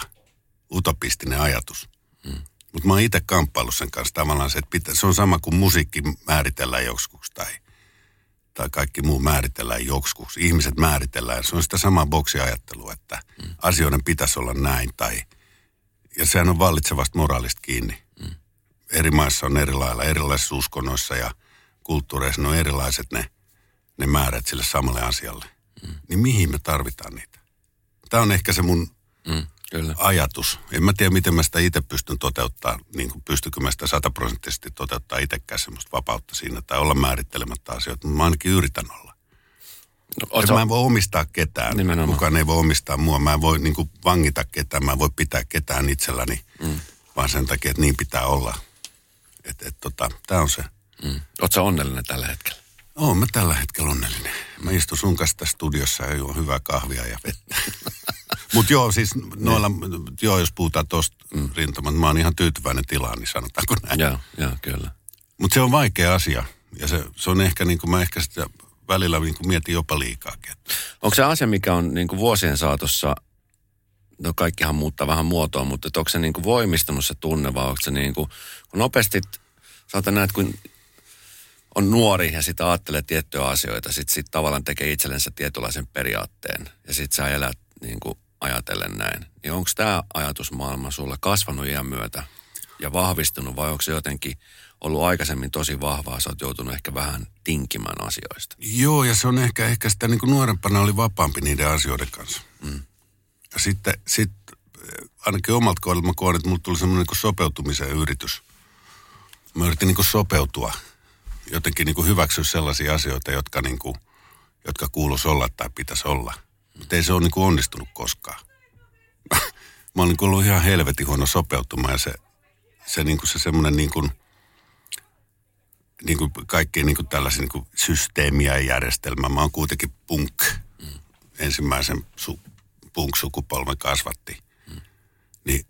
utopistinen ajatus. Hmm. Mutta mä oon itse kamppaillut sen kanssa tavallaan se, että pitä, se on sama kuin musiikki määritellään joskus tai, tai kaikki muu määritellään joskus. Ihmiset määritellään. Se on sitä samaa boksiajattelua, että hmm. asioiden pitäisi olla näin tai, ja sehän on vallitsevasta moraalista kiinni. Hmm. Eri maissa on eri lailla, erilaisissa uskonnoissa ja kulttuureissa ne on erilaiset ne, ne määrät sille samalle asialle. Mm. Niin mihin me tarvitaan niitä? Tämä on ehkä se mun mm, kyllä. ajatus. En mä tiedä, miten mä sitä itse pystyn toteuttaa, niin kuin pystykö mä sitä sataprosenttisesti toteuttaa itsekään semmoista vapautta siinä tai olla määrittelemättä asioita, mutta mä ainakin yritän olla. Osa... Mä en voi omistaa ketään. Nimenomaan. Kukaan ei voi omistaa mua. Mä en voi niin kuin, vangita ketään. Mä en voi pitää ketään itselläni, mm. vaan sen takia, että niin pitää olla. Et, et, tota, Tämä on se. Mm. Oletko onnellinen tällä hetkellä? Oon mä tällä hetkellä onnellinen. Mä istun sun kanssa tässä studiossa ja juon hyvää kahvia ja vettä. Mutta joo, siis noilla, joo, jos puhutaan tuosta mm. rintamat, mä oon ihan tyytyväinen tilaan, niin sanotaanko näin. Joo, joo, kyllä. Mutta se on vaikea asia. Ja se, se on ehkä, niin kuin mä ehkä sitä välillä niin kuin mietin jopa liikaakin. Onko se asia, mikä on niin kuin vuosien saatossa, no kaikkihan muuttaa vähän muotoa, mutta onko se niin kuin voimistunut se tunne vai onko se niin kuin, kun nopeasti, sä näet, kun on nuori ja sitä ajattelee tiettyjä asioita, sitten sit tavallaan tekee itsellensä tietynlaisen periaatteen ja sitten sä elät niin kuin ajatellen näin. Niin onko tämä ajatusmaailma sulla kasvanut iän myötä ja vahvistunut vai onko se jotenkin ollut aikaisemmin tosi vahvaa, sä oot joutunut ehkä vähän tinkimään asioista? Joo, ja se on ehkä, ehkä sitä niin kuin nuorempana oli vapaampi niiden asioiden kanssa. Mm. Ja sitten sit, ainakin omalta kohdalta mä koen, että mulla tuli semmoinen niin sopeutumisen yritys. Mä yritin niin kuin sopeutua jotenkin niin kuin hyväksyä sellaisia asioita, jotka niin kuin, jotka kuuluisi olla tai pitäisi olla. Mutta ei se ole niin kuin onnistunut koskaan. Mä oon niin kuin ollut ihan helvetin huono sopeutumaan ja se, se, niin kuin se semmoinen niin kuin, niin kuin kaikki niin kuin tällaisia niin kuin systeemiä ja järjestelmää. Mä oon kuitenkin punk. Mm. Ensimmäisen su, punk-sukupolven kasvatti. Mm. Niin,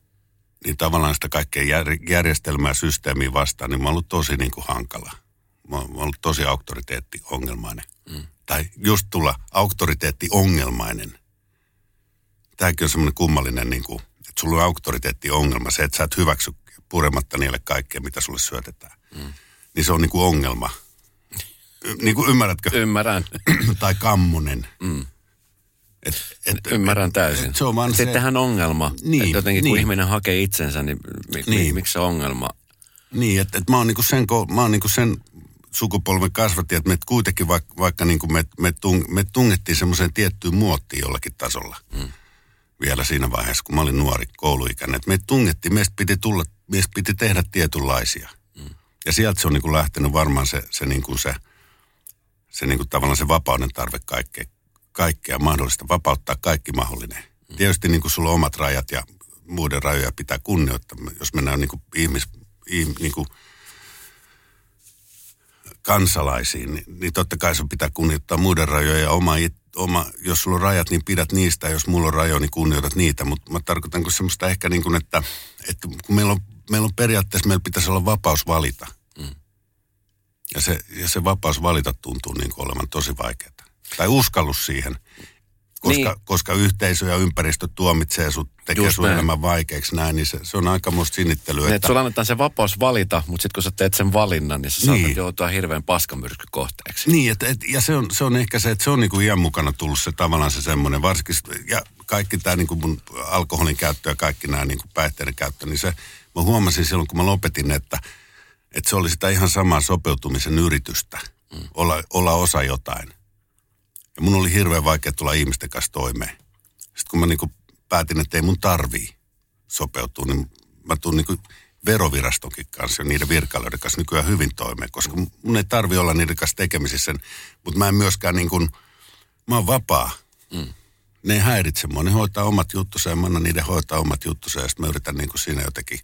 niin tavallaan sitä kaikkea jär, järjestelmää ja systeemiä vastaan, niin mä oon ollut tosi niin kuin hankala. Mä oon ollut tosi auktoriteettiongelmainen. Mm. Tai just tulla auktoriteettiongelmainen. Tämäkin on semmoinen kummallinen, niin kuin, että sulla on auktoriteettiongelma. Se, että sä et hyväksy purematta niille kaikkea, mitä sulle syötetään. Mm niin se on niin kuin ongelma. Niin kuin ymmärrätkö? Ymmärrän. tai kammonen. Mm. Et, et, Ymmärrän täysin. Et se on vaan Sittenhän se... ongelma. Niin, että jotenkin niin. kun ihminen hakee itsensä, niin, mi, niin. Mi, miksi se ongelma? Niin, että et mä oon niinku sen, mä oon niinku sen sukupolven kasvatti, että me kuitenkin vaikka, vaikka niinku me, me, tung, me tungettiin semmoiseen tiettyyn muottiin jollakin tasolla. Mm. Vielä siinä vaiheessa, kun mä olin nuori kouluikäinen. Että me tungettiin, meistä piti tulla, meistä piti tehdä tietynlaisia. Ja sieltä se on niin kuin lähtenyt varmaan se, se, niin kuin se, se niin kuin tavallaan se vapauden tarve kaikkea, kaikkea mahdollista, vapauttaa kaikki mahdollinen. Mm. Tietysti niin kuin sulla on omat rajat ja muiden rajoja pitää kunnioittaa. Jos mennään niin kuin ihmis, ihm, niin kuin kansalaisiin, niin, niin totta kai sun pitää kunnioittaa muiden rajoja ja oma, oma, jos sulla on rajat, niin pidät niistä, jos mulla on rajoja, niin kunnioitat niitä. Mutta mä tarkoitan semmoista ehkä niin kuin, että, että kun meillä on, meillä on periaatteessa, meillä pitäisi olla vapaus valita – ja se, ja se vapaus valita tuntuu niin kuin olevan tosi vaikeaa. Tai uskallus siihen. Koska, niin. koska yhteisö ja ympäristö tuomitsee sut, tekee Just sun näin. elämän vaikeaksi näin, niin se, se on aika musta sinittelyä. Niin, että... sulla annetaan se vapaus valita, mutta sitten kun sä teet sen valinnan, niin sä niin. saatat joutua hirveän paskamyrskykohteeksi. Niin, et, et, ja se on, se on ehkä se, että se on niinku iän mukana tullut se tavallaan se semmoinen, varsinkin, ja kaikki tämä niinku mun alkoholin käyttö ja kaikki nämä niinku päihteiden käyttö, niin se, mä huomasin silloin, kun mä lopetin, että – että se oli sitä ihan samaa sopeutumisen yritystä, mm. olla, olla osa jotain. Ja mun oli hirveän vaikea tulla ihmisten kanssa toimeen. Sitten kun mä niinku päätin, että ei mun tarvii sopeutua, niin mä tuun niinku verovirastonkin kanssa ja niiden virkailijoiden kanssa nykyään hyvin toimeen, koska mun ei tarvi olla niiden kanssa tekemisissä, mutta mä en myöskään niin kuin, mä oon vapaa. Mm. Ne ei häiritse mua, ne hoitaa omat juttusa ja mä annan niiden hoitaa omat juttusa ja sitten mä yritän niin kuin siinä jotenkin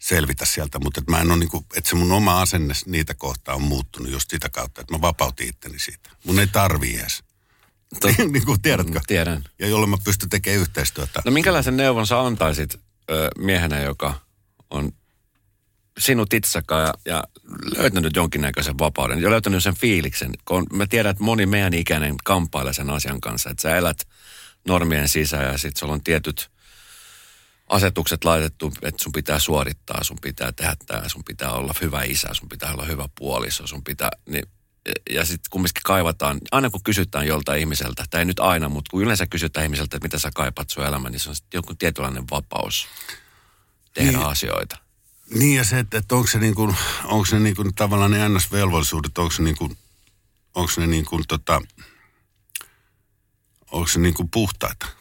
selvitä sieltä, mutta että mä en ole niin kuin, että se mun oma asenne niitä kohtaa on muuttunut just sitä kautta, että mä vapautin itteni siitä. Mun ei tarvii edes. niin kuin, tiedätkö? Mm, tiedän. Ja jolloin mä pystyn tekemään yhteistyötä. No minkälaisen neuvon sä antaisit ö, miehenä, joka on sinut itsekaan ja, ja löytänyt jonkinnäköisen vapauden ja löytänyt sen fiiliksen. Kun mä tiedän, että moni meidän ikäinen kamppailee sen asian kanssa, että sä elät normien sisään ja sitten sulla on tietyt asetukset laitettu, että sun pitää suorittaa, sun pitää tehdä tämä, sun pitää olla hyvä isä, sun pitää olla hyvä puoliso, sun pitää, niin, ja sitten kumminkin kaivataan, aina kun kysytään jolta ihmiseltä, tai ei nyt aina, mutta kun yleensä kysytään ihmiseltä, että mitä sä kaipaat sun elämään, niin se on sitten joku tietynlainen vapaus tehdä niin, asioita. Niin ja se, että, että onko se, niin kuin, onko se niin kuin tavallaan ne NS-velvollisuudet, onko se niin kuin, onko ne niin kuin tota, onko se niin kuin puhtaita?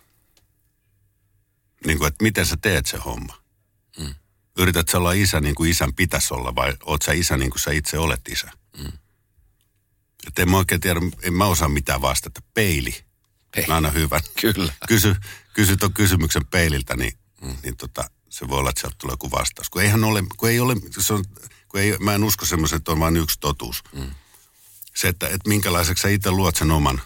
Niin kuin, että miten sä teet se homma. Mm. Yrität sä olla isä niin kuin isän pitäisi olla vai oot sä isä niin kuin sä itse olet isä? Mm. Että en mä oikein tiedä, en mä osaa mitään vastata. Peili. Peili. aina hyvä. Kyllä. Kysy, kysy tuon kysymyksen peililtä, niin, mm. niin tota, se voi olla, että sieltä tulee joku vastaus. Kun eihän ole, kun ei ole, se on, kun ei, mä en usko semmoisen, että on vain yksi totuus. Mm. Se, että, että minkälaiseksi sä itse luot sen oman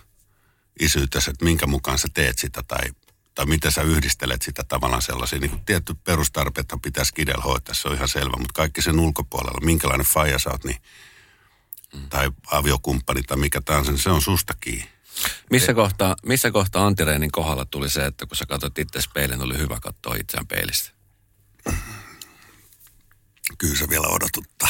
isyytesi, että minkä mukaan sä teet sitä tai tai miten sä yhdistelet sitä tavallaan sellaisia, niin kuin tietty perustarpeethan pitäisi kidellä hoitaa, se on ihan selvä, mutta kaikki sen ulkopuolella, minkälainen faija sä oot, niin, mm. tai aviokumppani tai mikä tahansa, niin se on susta kiinni. Missä kohtaa, missä kohtaa Antti Reinin kohdalla tuli se, että kun sä katsot itse peilin, oli hyvä katsoa itseään peilistä? Kyllä se vielä odotuttaa.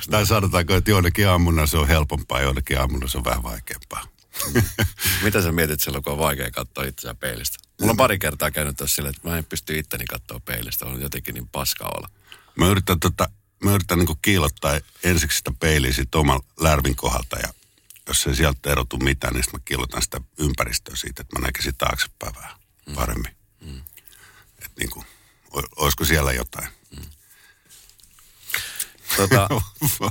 tai sanotaanko, että jonnekin aamuna se on helpompaa, jonnekin aamuna se on vähän vaikeampaa. Mitä sä mietit silloin, kun on vaikea katsoa itseään peilistä? Mulla on pari kertaa käynyt tässä silleen, että mä en pysty itteni katsoa peilistä. On jotenkin niin paska olla. Mä yritän, tota, mä yritän niin kiilottaa ensiksi sitä peiliä sit oman lärvin kohdalta ja jos ei sieltä erotu mitään, niin mä kiilotan sitä ympäristöä siitä, että mä näkisin taaksepäin vähän mm. paremmin. Mm. Että niin kuin, olisiko siellä jotain. Mm. Tota,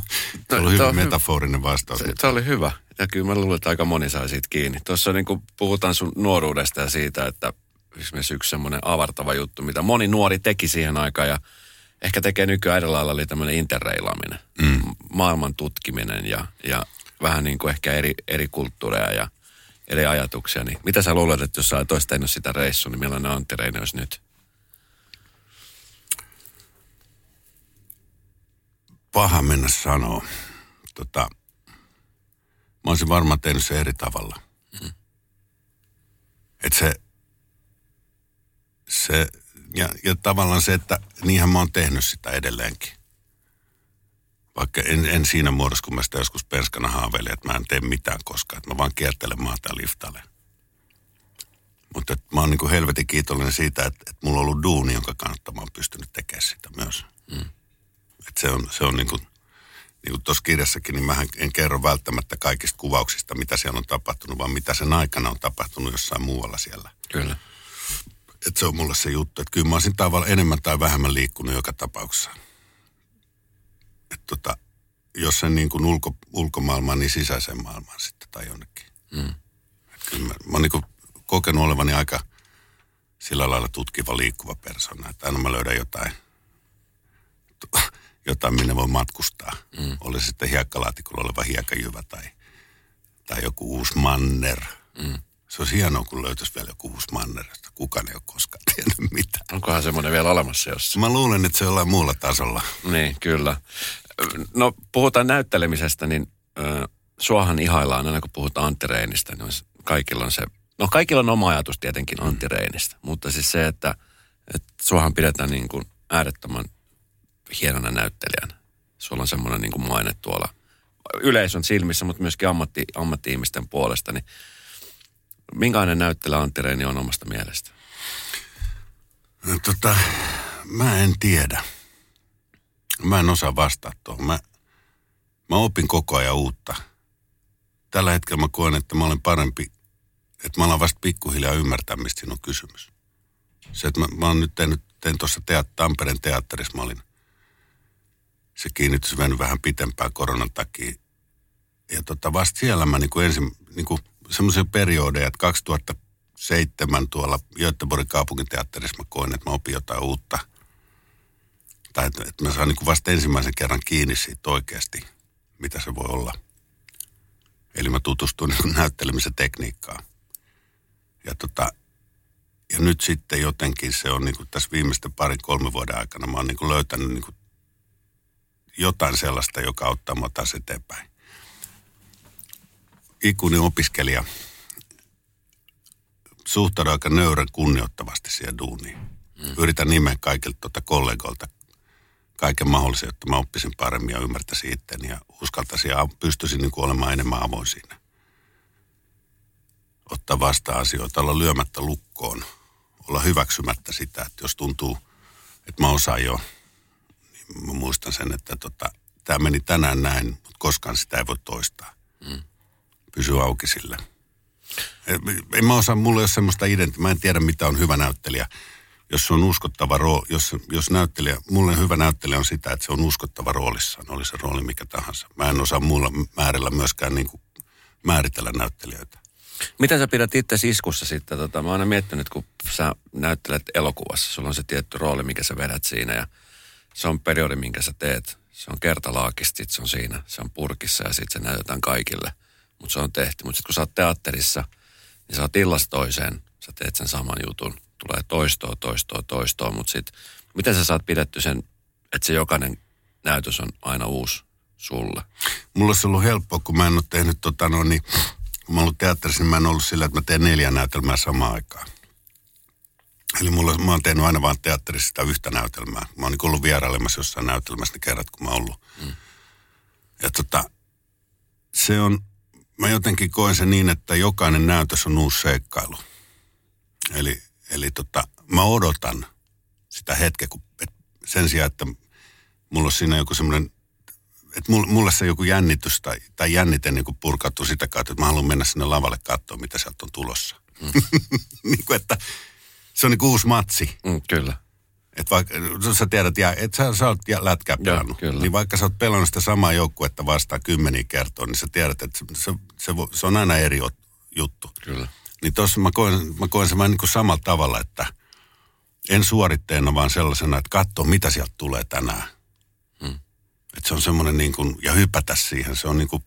se oli hyvä metaforinen vastaus. Se, se oli hyvä. Ja kyllä mä luulen, että aika moni sai siitä kiinni. Tuossa niin kuin puhutaan sun nuoruudesta ja siitä, että esimerkiksi yksi semmoinen avartava juttu, mitä moni nuori teki siihen aikaan ja ehkä tekee nykyään eri lailla, oli tämmöinen interreilaaminen. Mm. Maailman tutkiminen ja, ja vähän niin kuin ehkä eri, eri kulttuureja ja eri ajatuksia. Niin mitä sä luulet, että jos sä olisit tehnyt sitä reissua, niin millainen Antti Reini olisi nyt? Paha mennä sanoa. Tota, mä olisin varmaan tehnyt se eri tavalla. Mm. Että se, se ja, ja tavallaan se, että niinhän mä oon tehnyt sitä edelleenkin. Vaikka en, en siinä muodossa, kun mä sitä joskus penskana haaveilin, että mä en tee mitään koskaan. Että mä vaan kiertelen maata ja liftalle. Mutta mä oon niin helvetin kiitollinen siitä, että, että mulla on ollut duuni, jonka kannattaa mä oon pystynyt tekemään sitä myös. Mm. Että se on, se on niin kuin, niin kuin tuossa kirjassakin, niin mä en kerro välttämättä kaikista kuvauksista, mitä siellä on tapahtunut, vaan mitä sen aikana on tapahtunut jossain muualla siellä. Kyllä että se on mulle se juttu, että kyllä mä olisin tavallaan enemmän tai vähemmän liikkunut joka tapauksessa. Että tota, jos sen niin kuin ulko, ulkomaailmaan, niin sisäiseen maailmaan sitten tai jonnekin. Mm. Että kyllä mä, mä oon niin kuin kokenut olevani aika sillä lailla tutkiva, liikkuva persona, että aina mä löydän jotain, jotain minne voi matkustaa. Mm. Oli sitten hiekkalaatikolla oleva hiekkajyvä tai, tai joku uusi manner. Mm se olisi hienoa, kun löytäisi vielä joku uusi manner, josta kukaan ei ole koskaan tiennyt mitään. Onkohan semmoinen vielä olemassa jossain? Mä luulen, että se on jollain muulla tasolla. Niin, kyllä. No, puhutaan näyttelemisestä, niin äh, suohan ihaillaan aina, kun puhutaan Antti Reinistä, niin kaikilla on se, no kaikilla on oma ajatus tietenkin mm. Antti Reinistä, mutta siis se, että, että suohan pidetään niin kuin äärettömän hienona näyttelijänä. Sulla on semmoinen niin maine tuolla yleisön silmissä, mutta myöskin ammatti, ammatti-ihmisten puolesta, niin Minkälainen näyttelä Antti Reini on omasta mielestä? No, tota, mä en tiedä. Mä en osaa vastata tuohon. Mä, mä opin koko ajan uutta. Tällä hetkellä mä koen, että mä olen parempi, että mä olen vasta pikkuhiljaa ymmärtää, mistä siinä on kysymys. Se, että mä, mä oon nyt tehnyt, tein tuossa teat, Tampereen teatterissa, mä olin, se kiinnitys mennyt vähän pitempään koronan takia. Ja tota, vasta siellä mä niin kuin ensin, niin kuin semmoisia periodeja, että 2007 tuolla Göteborgin kaupunginteatterissa mä koin, että mä opin jotain uutta. Tai että, että mä saan niin kuin vasta ensimmäisen kerran kiinni siitä oikeasti, mitä se voi olla. Eli mä tutustuin niin näyttelemisen tekniikkaan. Ja, tota, ja nyt sitten jotenkin se on niin tässä viimeisten parin, kolmen vuoden aikana mä oon niin löytänyt niin jotain sellaista, joka auttaa mua taas eteenpäin ikuinen opiskelija suhtaudun aika nöyrän kunnioittavasti siihen duuniin. Mm. Yritän nimeä kaikilta tuota kollegoilta kaiken mahdollisen, jotta mä oppisin paremmin ja ymmärtäisin itteni ja uskaltaisin ja pystyisin niin kuin olemaan enemmän avoin siinä. Ottaa vastaan asioita, olla lyömättä lukkoon, olla hyväksymättä sitä, että jos tuntuu, että mä osaan jo, mä muistan sen, että tota, tämä meni tänään näin, mutta koskaan sitä ei voi toistaa. Mm pysyy auki sille. En mä osaa, mulla ei ole semmoista identi, mä en tiedä mitä on hyvä näyttelijä. Jos se on uskottava rooli, jos, jos näyttelijä, mulle hyvä näyttelijä on sitä, että se on uskottava roolissaan, oli se rooli mikä tahansa. Mä en osaa mulla määrillä myöskään niin kuin määritellä näyttelijöitä. Miten sä pidät itse iskussa sitten? Tota, mä oon aina miettinyt, kun sä näyttelet elokuvassa, sulla on se tietty rooli, mikä sä vedät siinä ja se on periodi, minkä sä teet. Se on kertalaakista, sit se on siinä, se on purkissa ja sitten se näytetään kaikille – mutta se on tehty. Mutta sitten kun sä oot teatterissa, niin sä oot illasta toiseen, sä teet sen saman jutun. Tulee toistoa, toistoa, toistoa, mutta sitten miten sä saat pidetty sen, että se jokainen näytös on aina uusi sulle? Mulla olisi ollut helppoa, kun mä en ole tehnyt tota no niin, kun mä ollut teatterissa, niin mä en ollut sillä, että mä teen neljä näytelmää samaan aikaan. Eli mulla, mä oon tehnyt aina vaan teatterissa sitä yhtä näytelmää. Mä oon niin ollut vierailemassa jossain näytelmässä ne kerrat, kun mä oon ollut. Mm. Ja tota, se on, mä jotenkin koen sen niin, että jokainen näytös on uusi seikkailu. Eli, eli tota, mä odotan sitä hetkeä, kun, et sen sijaan, että mulla on siinä joku semmoinen, että mulle, mulle se joku jännitys tai, tai jännite niin kuin purkautuu sitä kautta, että mä haluan mennä sinne lavalle katsoa, mitä sieltä on tulossa. Mm. niin kuin, että se on niin uusi matsi. Mm, kyllä. Et vaikka, sä tiedät, ja, et sä, sä oot ja Joo, pelannut, kyllä. niin vaikka sä oot pelannut sitä samaa joukkuetta vastaan kymmeniä kertoa, niin sä tiedät, että se, se, se, se on aina eri juttu. Kyllä. Niin tossa mä koen, mä koen sen vähän niin kuin samalla tavalla, että en suoritteena, vaan sellaisena, että katso, mitä sieltä tulee tänään. Hmm. Että se on semmoinen niin kuin, ja hypätä siihen, se on niin kuin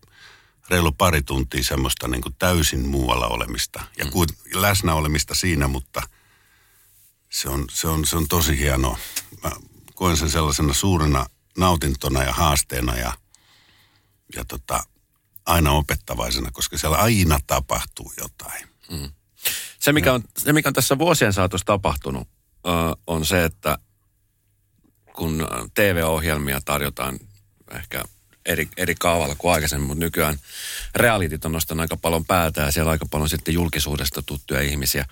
reilu pari tuntia semmoista niin kuin täysin muualla olemista. Ja Hmm. kuin läsnä olemista siinä, mutta se on, se on, se on tosi hienoa. Mä koen sen sellaisena suurena nautintona ja haasteena ja, ja tota, aina opettavaisena, koska siellä aina tapahtuu jotain. Se mikä, on, se, mikä on tässä vuosien saatossa tapahtunut, ö, on se, että kun TV-ohjelmia tarjotaan ehkä eri, eri kaavalla kuin aikaisemmin, mutta nykyään realitit on nostanut aika paljon päätä ja siellä aika paljon sitten julkisuudesta tuttuja ihmisiä.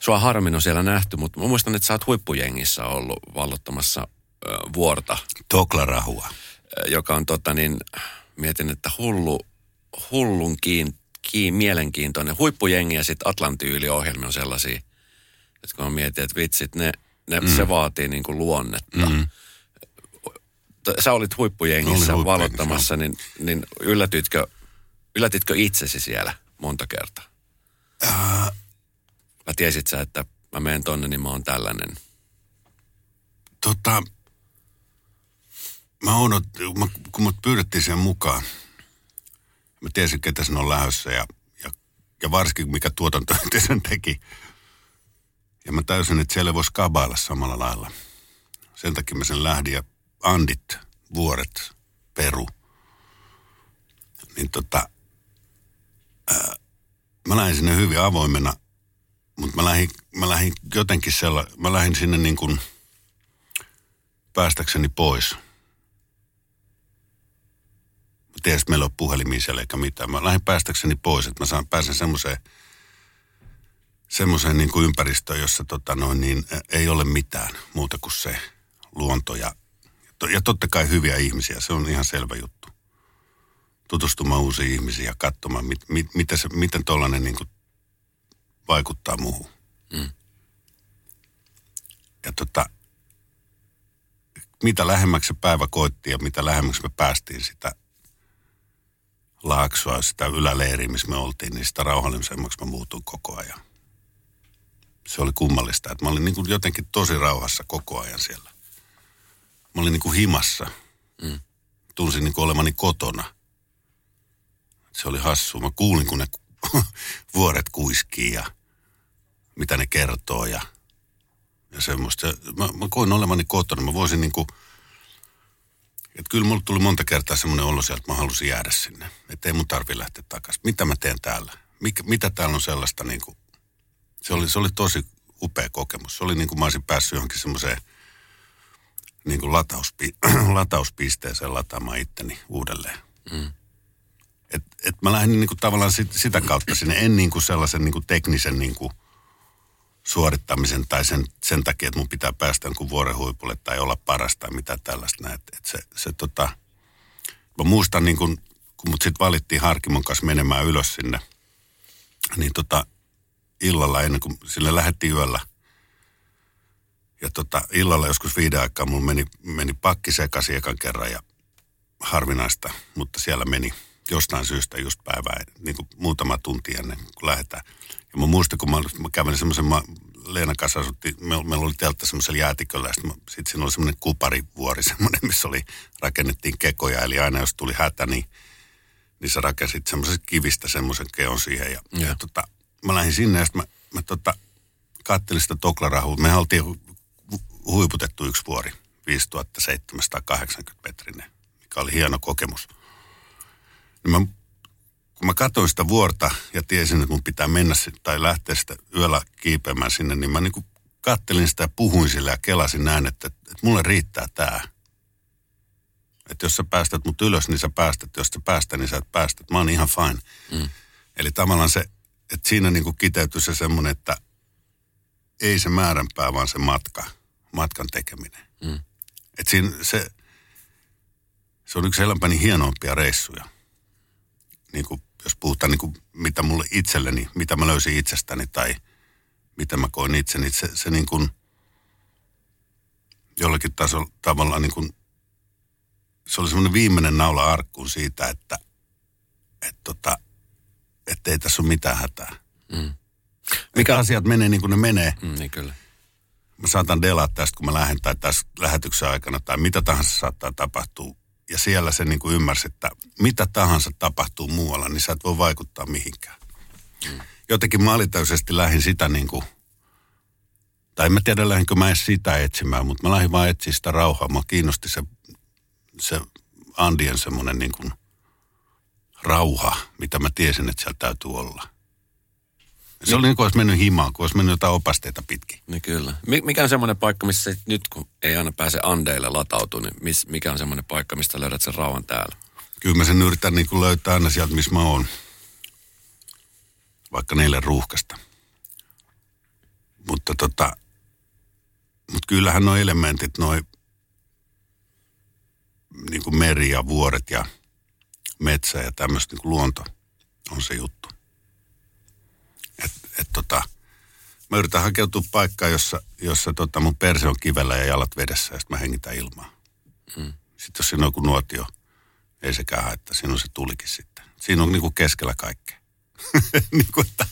Sua harmin on siellä nähty, mutta mä muistan, että sä oot huippujengissä ollut vallottamassa ö, vuorta, Toklarahua. joka on tota niin, mietin, että hullu, hullun kiin, kiin, mielenkiintoinen. Huippujengi ja sitten Atlantiyli-ohjelmia on sellaisia, että kun mä mietin, että vitsit, ne, ne, mm. se vaatii niin kuin luonnetta. Mm. Sä olit huippujengissä huippujengissä, valottamassa, niin, niin yllätytkö, yllätitkö itsesi siellä monta kertaa? Äh, Mä tiesit sä, että mä menen tonne, niin mä oon tällainen. tota, mä odot, mä, kun mut pyydettiin siihen mukaan, mä tiesin, ketä sen on lähdössä ja, ja, ja varsinkin mikä tuotantoyhtiö sen teki. Ja mä täysin, että siellä voisi kabailla samalla lailla. Sen takia mä sen lähdin ja Andit, Vuoret, Peru. Niin tota, ää, mä lähdin sinne hyvin avoimena, mutta mä lähdin, mä lähdin jotenkin sella, mä lähdin sinne niin kuin päästäkseni pois. Mä tiedän, että meillä on puhelimia siellä eikä mitään. Mä lähdin päästäkseni pois, että mä saan, pääsen semmoiseen semmoiseen niin kuin ympäristöön, jossa tota noin, niin, ei ole mitään muuta kuin se luonto ja, ja totta kai hyviä ihmisiä. Se on ihan selvä juttu. Tutustumaan uusiin ihmisiin ja katsomaan, mit, mit, miten, se, miten tollainen niin kuin vaikuttaa muuhun. Mm. Ja tota, mitä lähemmäksi se päivä koitti ja mitä lähemmäksi me päästiin sitä laaksoa, sitä yläleiriä, missä me oltiin, niin sitä rauhallisemmaksi mä muutuin koko ajan. Se oli kummallista, että mä olin niin kuin jotenkin tosi rauhassa koko ajan siellä. Mä olin niin kuin himassa. Mm. Tunsin niin kuin olevani kotona. Se oli hassua. Mä kuulin, kun ne vuoret kuiskii ja mitä ne kertoo ja, ja semmoista. Mä, mä koin olevani kotona. Mä voisin niin kuin, että kyllä mulle tuli monta kertaa semmoinen olo sieltä, että mä halusin jäädä sinne. Että ei mun tarvi lähteä takaisin. Mitä mä teen täällä? Mikä, mitä täällä on sellaista niin kuin, se oli, se oli tosi upea kokemus. Se oli niin kuin mä olisin päässyt johonkin semmoiseen niin latauspi, latauspisteeseen lataamaan itteni uudelleen. Mm. Et, et mä lähdin niin kuin tavallaan sit, sitä kautta sinne, en niin kuin sellaisen niin kuin teknisen niin kuin suorittamisen tai sen, sen takia, että mun pitää päästä niin vuoren huipulle tai olla paras tai mitä tällaista. näin. Et, se, se tota, mä muistan niin kuin, kun mut sitten valittiin Harkimon kanssa menemään ylös sinne, niin tota, illalla ennen kuin sille lähdettiin yöllä. Ja tota, illalla joskus viiden aikaa mulla meni, meni pakki sekaisin ekan kerran ja harvinaista, mutta siellä meni jostain syystä just päivää, niin kuin muutama tunti ennen kuin lähdetään. Ja mä muistan, kun mä, mä kävelin semmoisen, mä, Leena kanssa asuttiin, me, meillä oli teltta semmoisella jäätiköllä, sitten sit siinä oli semmoinen kuparivuori semmoinen, missä oli, rakennettiin kekoja, eli aina jos tuli hätä, niin, niin sä rakensit semmoisesta kivistä semmoisen keon siihen. Ja, ja. Ja tota, mä lähdin sinne, ja sitten mä, mä tota, kattelin sitä Toklarahua. Me oltiin hu- huiputettu yksi vuori, 5780 metrinen, mikä oli hieno kokemus. Niin mä, kun mä katsoin sitä vuorta ja tiesin, että mun pitää mennä tai lähteä sitä yöllä kiipeämään sinne, niin mä niinku kattelin sitä ja puhuin sillä ja kelasin näin, että, että mulle riittää tää. Että jos sä päästät mut ylös, niin sä päästät. Jos sä päästät, niin sä et päästä. Mä oon ihan fine. Mm. Eli tavallaan se, että siinä niinku kiteytyi se semmoinen, että ei se määränpää, vaan se matka, matkan tekeminen. Mm. Että siinä se, se on yksi elämäni hienoimpia reissuja. Niin kuin, jos puhutaan niin kuin, mitä mulle itselleni, mitä mä löysin itsestäni tai mitä mä koin itse, niin se, se niin kuin, jollakin tasolla tavallaan niin kuin, se oli semmoinen viimeinen naula arkkuun siitä, että et tota, et ei tässä ole mitään hätää. Mm. Mikä asiat menee niin kuin ne menee. Mm, niin kyllä. Mä saatan delaa tästä, kun mä lähden tai tässä lähetyksen aikana tai mitä tahansa saattaa tapahtua. Ja siellä se niin kuin ymmärsi, että mitä tahansa tapahtuu muualla, niin sä et voi vaikuttaa mihinkään. Mm. Jotenkin mä alitajuisesti lähdin sitä niin kuin, tai en mä tiedä lähdinkö mä edes sitä etsimään, mutta mä lähdin vaan etsiä sitä rauhaa. Mä kiinnosti se, se Andien semmoinen niin kuin rauha, mitä mä tiesin, että siellä täytyy olla. Se niin. oli niin kuin olisi mennyt himaan, kun olisi mennyt jotain opasteita pitkin. Niin kyllä. Mikä on semmoinen paikka, missä nyt kun ei aina pääse andeille latautua, niin mis, mikä on semmoinen paikka, mistä löydät sen rauhan täällä? Kyllä mä sen yritän niin kuin löytää aina sieltä, missä mä oon. Vaikka neille ruuhkasta. Mutta tota, mutta kyllähän nuo elementit, noin niin kuin meri ja vuoret ja metsä ja tämmöistä niin luonto on se juttu. Et, et tota, mä yritän hakeutua paikkaan, jossa, jossa tota mun perse on kivellä ja jalat vedessä ja sitten mä hengitän ilmaa. Mm. Sitten jos siinä on joku nuotio, ei sekään haittaa. Siinä on se tulikin sitten. Siinä on niinku keskellä kaikkea. niin kuin, että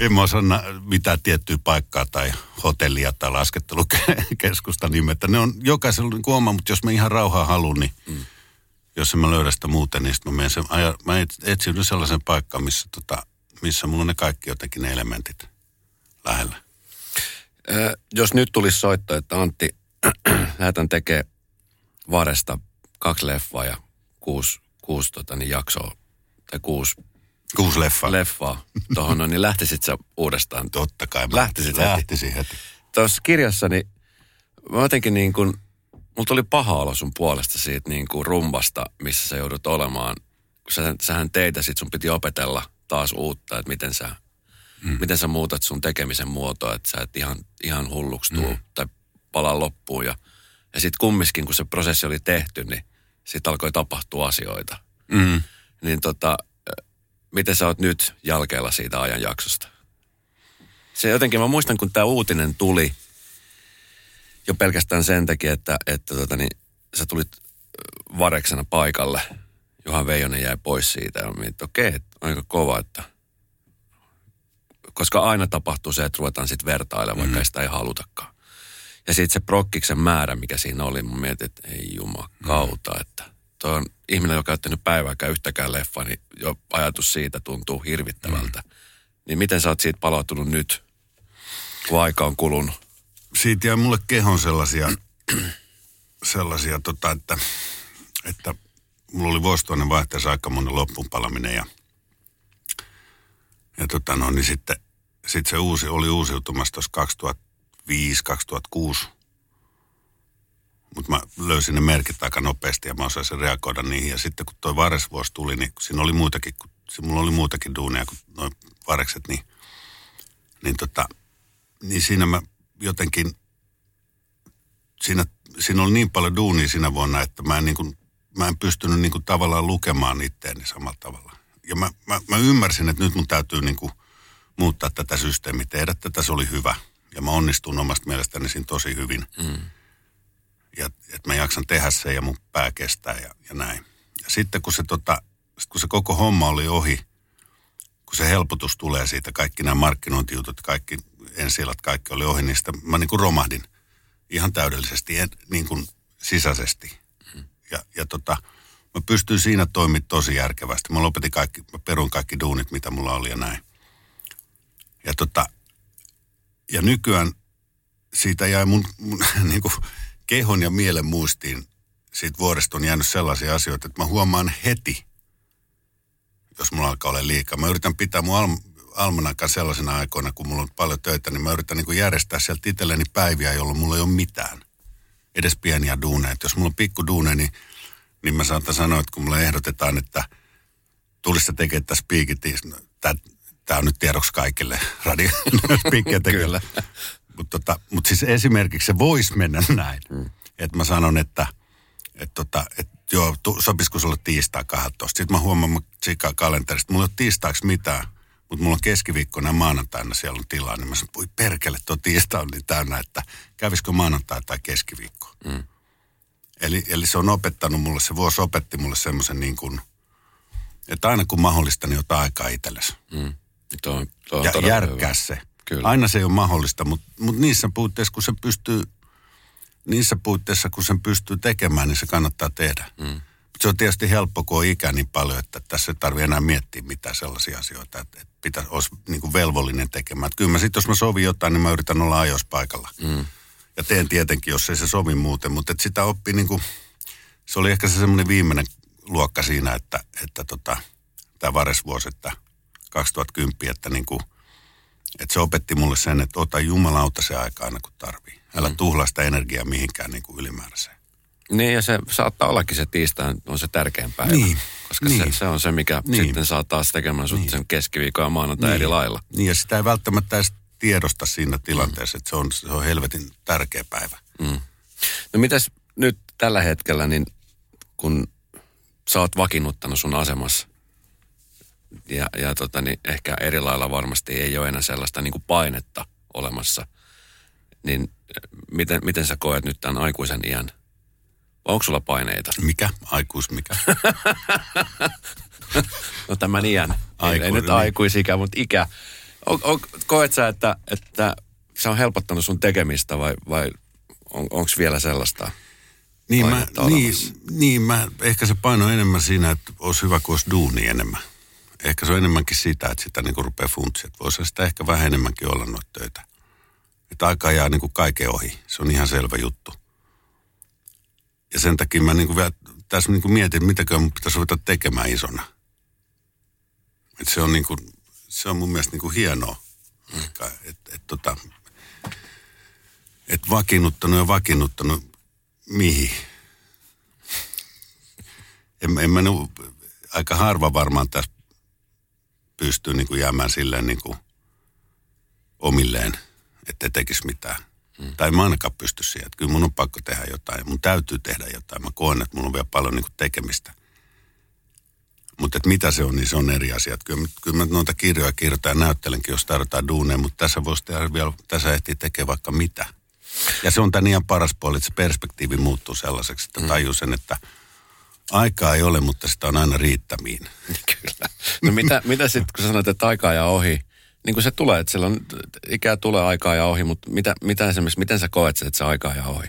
en mä osaa mitään tiettyä paikkaa tai hotellia tai laskettelukeskusta nimetä. Ne on jokaisella niin oma, mutta jos mä ihan rauhaa haluan, niin mm. jos en mä löydä sitä muuten, niin mä, menen sen, mä etsin sellaisen paikkaan, missä, tota, missä mulla on ne kaikki jotenkin ne elementit lähellä. Äh, jos nyt tulisi soitto, että Antti, lähdetään tekemään Varesta kaksi leffaa ja kuusi, kuusi tota, niin jaksoa, tai kuusi Kuusi leffaa. Leffaa tuohon, niin lähtisit sä uudestaan? Totta kai. Lähtisit lähtisin heti. heti. Tuossa kirjassani mä jotenkin niin kuin, mulla tuli paha olo sun puolesta siitä niin kuin rumbasta, missä sä joudut olemaan. Sä, sähän teitä sit sun piti opetella taas uutta, että miten sä, mm. miten sä muutat sun tekemisen muotoa, että sä et ihan, ihan hulluksi tuu mm. tai palaa loppuun. Ja, ja sitten kumminkin, kun se prosessi oli tehty, niin sitten alkoi tapahtua asioita. Mm. Niin tota, miten sä oot nyt jälkeellä siitä ajanjaksosta? Se jotenkin, mä muistan, kun tämä uutinen tuli jo pelkästään sen takia, että, että tota, niin, sä tulit vareksena paikalle. Johan Veijonen jäi pois siitä ja mietin, että okei, okay, aika kova, että koska aina tapahtuu se, että ruvetaan sitten vertailemaan, vaikka mm. sitä ei halutakaan. Ja sitten se prokkiksen määrä, mikä siinä oli, mä mietin, että ei jumakauta, mm. että toi on ihminen, joka on käyttänyt päivääkään yhtäkään leffa, niin jo ajatus siitä tuntuu hirvittävältä. Mm. Niin miten sä oot siitä palautunut nyt, kun aika on kulunut? Siitä jää mulle kehon sellaisia, sellaisia tota, että, että mulla oli vuosituhannen vaihteessa aika monen loppuunpalaminen ja, ja tota no, niin sitten sit se uusi, oli uusiutumassa tuossa 2005-2006 mutta mä löysin ne merkit aika nopeasti ja mä osasin reagoida niihin. Ja sitten kun toi varesvuosi tuli, niin siinä oli muitakin, kun, mulla oli muutakin duunia kuin noin varekset, niin, niin, tota, niin siinä mä jotenkin, siinä, siinä oli niin paljon duunia siinä vuonna, että mä en, niin kuin, mä en pystynyt niin kuin tavallaan lukemaan itteeni samalla tavalla. Ja mä, mä, mä ymmärsin, että nyt mun täytyy niin kuin muuttaa tätä systeemiä, tehdä tätä, se oli hyvä. Ja mä onnistun omasta mielestäni siinä tosi hyvin. Mm ja että mä jaksan tehdä sen ja mun pää kestää ja, ja näin. Ja sitten kun se, tota, kun se koko homma oli ohi, kun se helpotus tulee siitä, kaikki nämä markkinointijutut, kaikki ensilat, kaikki oli ohi, niin sitä mä niin kuin romahdin ihan täydellisesti, en, niin kuin sisäisesti. Ja, ja tota, mä pystyin siinä toimimaan tosi järkevästi. Mä lopetin kaikki, mä perun kaikki duunit, mitä mulla oli ja näin. Ja tota, ja nykyään siitä jäi mun, mun niin kuin, kehon ja mielen muistiin siitä vuodesta on jäänyt sellaisia asioita, että mä huomaan heti, jos mulla alkaa olla liikaa. Mä yritän pitää mun alm- almanakan sellaisena aikoina, kun mulla on paljon töitä, niin mä yritän niin järjestää sieltä itselleni päiviä, jolloin mulla ei ole mitään. Edes pieniä duuneja. Jos mulla on pikku duune, niin, niin mä saatan sanoa, että kun mulle ehdotetaan, että tulisi tekemään tässä piikit, niin tämä on nyt tiedoksi kaikille radio Kyllä. Mutta tota, mut siis esimerkiksi se voisi mennä näin. Mm. Että mä sanon, että et tota, et joo, tu, sopisiko sulle tiistai 12. Sitten mä huomaan, mä kalenterista, mulla ei ole tiistaiksi mitään. Mutta mulla on keskiviikkona ja maanantaina siellä on tilaa, niin mä sanoin, voi perkele, tuo tiistai on niin täynnä, että kävisikö maanantai tai keskiviikko. Mm. Eli, eli se on opettanut mulle, se vuosi opetti mulle semmoisen niin kuin, että aina kun mahdollista, niin ottaa aikaa itsellesi. Mm. Tuo, tuo Ja järkkää hyvä. se. Kyllä. Aina se ei ole mahdollista, mutta mut niissä puitteissa, kun se pystyy, niissä puitteissa, kun sen pystyy tekemään, niin se kannattaa tehdä. Mm. Mut se on tietysti helppo, kun on ikä niin paljon, että tässä ei tarvitse enää miettiä mitään sellaisia asioita, että, että pitäisi, olisi niin kuin velvollinen tekemään. Että kyllä mä sitten, jos mä sovin jotain, niin mä yritän olla ajoissa paikalla. Mm. Ja teen tietenkin, jos ei se sovi muuten, mutta että sitä oppii niin kuin, se oli ehkä se semmoinen viimeinen luokka siinä, että, että tota, tämä varesvuosi, että 2010, että niin kuin, että se opetti mulle sen, että ota jumalauta se aika aina kun tarvii. Älä mm. tuhlaa sitä energiaa mihinkään niin kuin ylimääräiseen. Niin, ja se saattaa ollakin se tiistai on se tärkein päivä. Niin, Koska niin. Se, se, on se, mikä Niin. sitten saa taas tekemään sut sen keskiviikon ja maanantai eri lailla. Niin ja sitä ei välttämättä edes tiedosta siinä tilanteessa, että se on, se on helvetin tärkeä päivä. No mitäs nyt tällä hetkellä, niin kun sä oot vakiinnuttanut sun asemassa, ja, ja tota, niin ehkä eri lailla varmasti ei ole enää sellaista niin kuin painetta olemassa, niin äh, miten, miten sä koet nyt tämän aikuisen iän? Onko sulla paineita? Mikä? Aikuis mikä? No tämän iän. ei, ei Aikuinen, nyt niin. aikuisikä, mutta ikä. On, on, koet sä, että, että se on helpottanut sun tekemistä vai, vai on, onko vielä sellaista? Niin, mä, niin, niin mä, ehkä se paino enemmän siinä, että olisi hyvä, kun olisi duuni enemmän. Ehkä se on enemmänkin sitä, että sitä niin rupeaa funtsia. Että voisi sitä ehkä vähän enemmänkin olla noita töitä. Että aika jää niin kaiken ohi. Se on ihan selvä juttu. Ja sen takia mä niin kuin vielä, tässä niin kuin mietin, mitäkö mun pitäisi ruveta tekemään isona. Että se on niin kuin, se on mun mielestä niin kuin hienoa. Että et, tota, et vakiinnuttanut ja vakiinnuttanut mihin? En, en mä nu, aika harva varmaan tässä pystyy niin kuin jäämään silleen niin kuin omilleen, että tekisi mitään. Hmm. Tai mä ainakaan pysty siihen. Että kyllä mun on pakko tehdä jotain. Mun täytyy tehdä jotain. Mä koen, että mulla on vielä paljon niin kuin tekemistä. Mutta mitä se on, niin se on eri asia. Kyllä, kyllä mä noita kirjoja kirjoitan ja näyttelenkin, jos tarvitaan duuneja, mutta tässä voisi tehdä vielä, tässä ehtii tekemään vaikka mitä. Ja se on tämän ihan paras puoli, että se perspektiivi muuttuu sellaiseksi, että tajuu sen, että aikaa ei ole, mutta sitä on aina riittämiin. Kyllä. No mitä, mitä sitten, kun sä sanoit, että aikaa ja ohi, niin kuin se tulee, että siellä on, ikää tulee aikaa ja ohi, mutta mitä, mitä esimerkiksi, miten sä koet sen, että se aikaa ja ohi?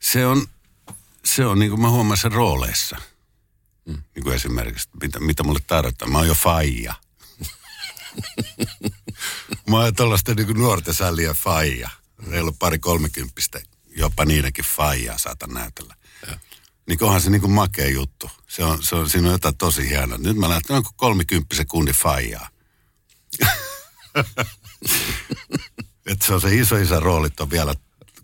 Se on, se on niin kuin mä huomaan sen rooleissa. Mm. Niin kuin esimerkiksi, mitä, mitä mulle tarvitaan. Mä oon jo faija. mä oon tuollaista niin nuorten sälliä faija. Reilu pari kolmekymppistä, jopa niidenkin faijaa saatan näytellä. Niin onhan se niin kuin makea juttu. Se on, se on, siinä on jotain tosi hienoa. Nyt mä lähten onko kolmikymppisen kundi faijaa. että se on se iso isä roolit on vielä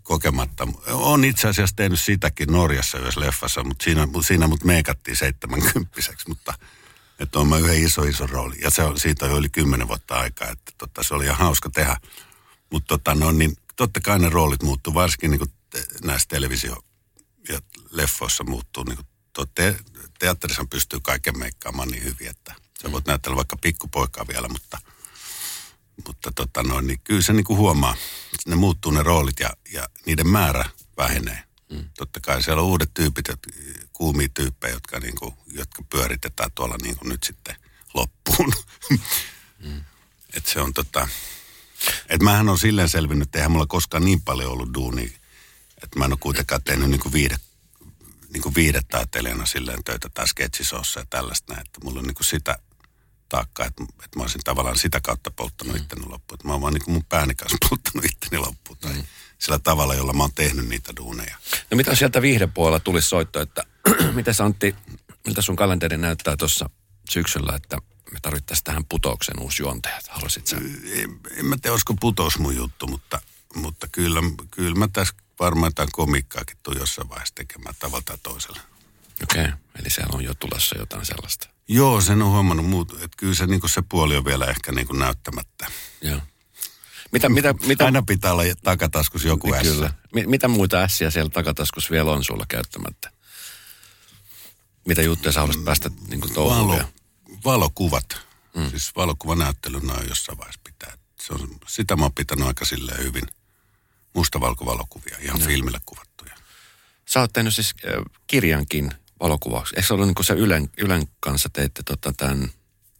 kokematta. On itse asiassa tehnyt sitäkin Norjassa yhdessä leffassa, mutta siinä, siinä mut meikattiin seitsemänkymppiseksi, mutta että on mä yhden iso iso rooli. Ja se on, siitä on yli kymmenen vuotta aikaa, että tota, se oli ihan hauska tehdä. Mutta tota, no, niin, totta kai ne roolit muuttuu, varsinkin niin te, näissä televisio- ja leffoissa muuttuu. Niin te, teatterissa pystyy kaiken meikkaamaan niin hyvin, että sä voit näyttää vaikka pikkupoikaa vielä, mutta, mutta tota, no, niin kyllä se niin kuin huomaa. Ne muuttuu ne roolit ja, ja niiden määrä vähenee. Mm. Totta kai siellä on uudet tyypit, kuumia tyyppejä, jotka, niin kuin, jotka pyöritetään tuolla niin kuin nyt sitten loppuun. Mm. Et se on tota, et mähän on silleen selvinnyt, että eihän mulla koskaan niin paljon ollut duunia, että mä en ole kuitenkaan tehnyt niin kuin viide, niin kuin viidetaiteilijana silleen töitä tai sketsisossa ja tällaista näin, että mulla on niin kuin sitä taakkaa, että, että mä olisin tavallaan sitä kautta polttanut mm. itteni loppuun. Että mä oon vaan niin kuin mun pääni kanssa polttanut itteni loppuun tai mm. sillä tavalla, jolla mä oon tehnyt niitä duuneja. No mitä sieltä viihdepuolella tulisi soitto, että mitä Antti, miltä sun kalenteri näyttää tuossa syksyllä, että me tarvittaisiin tähän putouksen uusi juontaja. Haluaisit sä? En, en mä tiedä, olisiko putous mun juttu, mutta, mutta kyllä, kyllä mä tässä varmaan jotain komikkaakin tuun jossain vaiheessa tekemään tavalla tai toisella. Okei, okay. eli siellä on jo tulossa jotain sellaista. Joo, sen on huomannut muut, että kyllä se, niin se puoli on vielä ehkä niin näyttämättä. Joo. Mitä, mitä, mitä, Aina pitää olla takataskus joku ässä. Kyllä. Mi- mitä muita ässiä siellä takataskussa vielä on sulla käyttämättä? Mitä juttuja sä haluaisit päästä niin kuin Valo, valokuvat. Mm. Siis valokuvanäyttelynä on jossain vaiheessa pitää. Se on, sitä mä oon pitänyt aika silleen hyvin mustavalkovalokuvia, ihan no. filmille kuvattuja. Sä oot tehnyt siis äh, kirjankin valokuvauksia. Eikö se ollut niin kuin se Ylen, Ylen kanssa teitte tota tämän,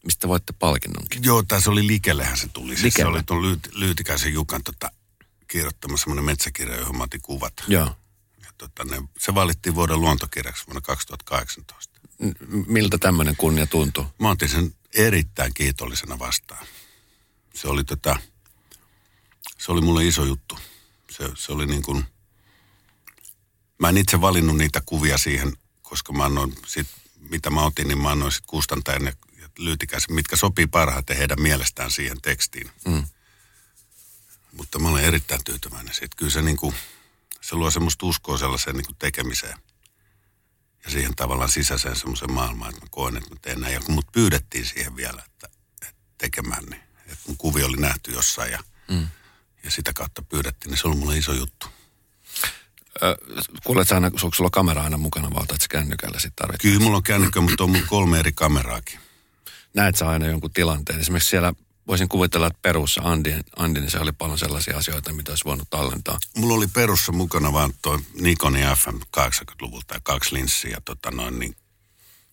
mistä voitte palkinnonkin? Joo, tässä oli Likellehän se tuli. Siis se oli tuon Lyyti, Lyytikäisen Jukan tota, kirjoittama semmoinen metsäkirja, johon mä otin kuvat. Joo. Ja tota, ne, se valittiin vuoden luontokirjaksi vuonna 2018. Miltä tämmöinen kunnia tuntui? Mä otin sen erittäin kiitollisena vastaan. Se oli, tota, se oli mulle iso juttu. Se, se oli niin kuin, mä en itse valinnut niitä kuvia siihen, koska mä annoin sit, mitä mä otin, niin mä annoin sit kustantajan ja, ja Lyytikäisen, mitkä sopii parhaiten heidän mielestään siihen tekstiin. Mm. Mutta mä olen erittäin tyytyväinen siitä. Kyllä se, niin kuin, se luo semmoista uskoa sellaiseen niin kuin tekemiseen ja siihen tavallaan sisäiseen semmoiseen maailmaan, että mä koen, että mä teen näin. Ja kun mut pyydettiin siihen vielä, että, että tekemään, niin että mun kuvi oli nähty jossain ja, mm. ja sitä kautta pyydettiin, niin se oli mulle iso juttu. Kuuletko aina, onko sulla kamera aina mukana vai otat kännykällä sitten tarvitaan? Kyllä mulla on kännykkä, mutta on mulla kolme eri kameraakin. Näet sä aina jonkun tilanteen? Esimerkiksi siellä voisin kuvitella, että perussa Andi, Andi niin se oli paljon sellaisia asioita, mitä olisi voinut tallentaa. Mulla oli perussa mukana vaan toi Nikon FM 80-luvulta ja kaksi linssiä. Tota noin, niin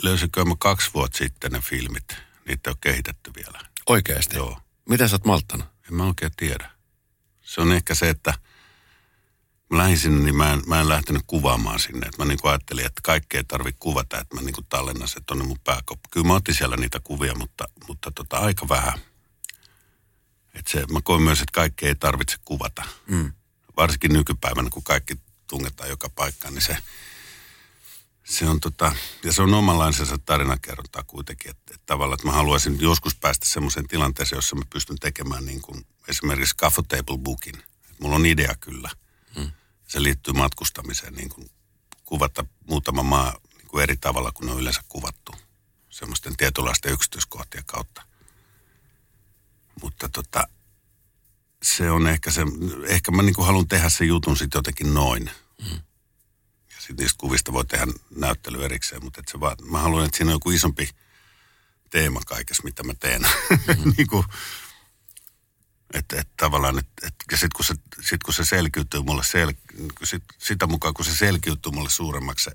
löysikö mä kaksi vuotta sitten ne filmit. Niitä ole kehitetty vielä. Oikeasti? Joo. Miten sä oot malttanut? En mä oikein tiedä. Se on ehkä se, että mä lähdin sinne, niin mä en, mä en lähtenyt kuvaamaan sinne. Et mä niin ajattelin, että kaikkea ei tarvitse kuvata, että mä niin tallennan se tuonne mun pääkoppi. Kyllä mä otin siellä niitä kuvia, mutta, mutta tota, aika vähän. Et se, mä koen myös, että kaikkea ei tarvitse kuvata. Mm. Varsinkin nykypäivänä, kun kaikki tungetaan joka paikkaan, niin se, se on tota, ja se on omanlaisensa tarinankerrontaa kuitenkin, että, että tavallaan, että mä haluaisin joskus päästä semmoiseen tilanteeseen, jossa mä pystyn tekemään niin kuin esimerkiksi Caffo Table Bookin. Et mulla on idea kyllä. Mm. Se liittyy matkustamiseen, niin kuin kuvata muutama maa niin kuin eri tavalla kuin ne on yleensä kuvattu. Semmoisten tietynlaisten yksityiskohtien kautta. Mutta tota, se on ehkä se, ehkä mä niin haluan tehdä sen jutun sitten jotenkin noin. Mm. Ja sitten niistä kuvista voi tehdä näyttely erikseen, mutta et se vaan, mä haluan, että siinä on joku isompi teema kaikessa, mitä mä teen. Mm-hmm. niin kuin, että et tavallaan, että et, ja sitten kun, se, sit kun se selkiytyy mulle, sel, sit, sitä mukaan kun se selkiytyy mulle suuremmaksi se,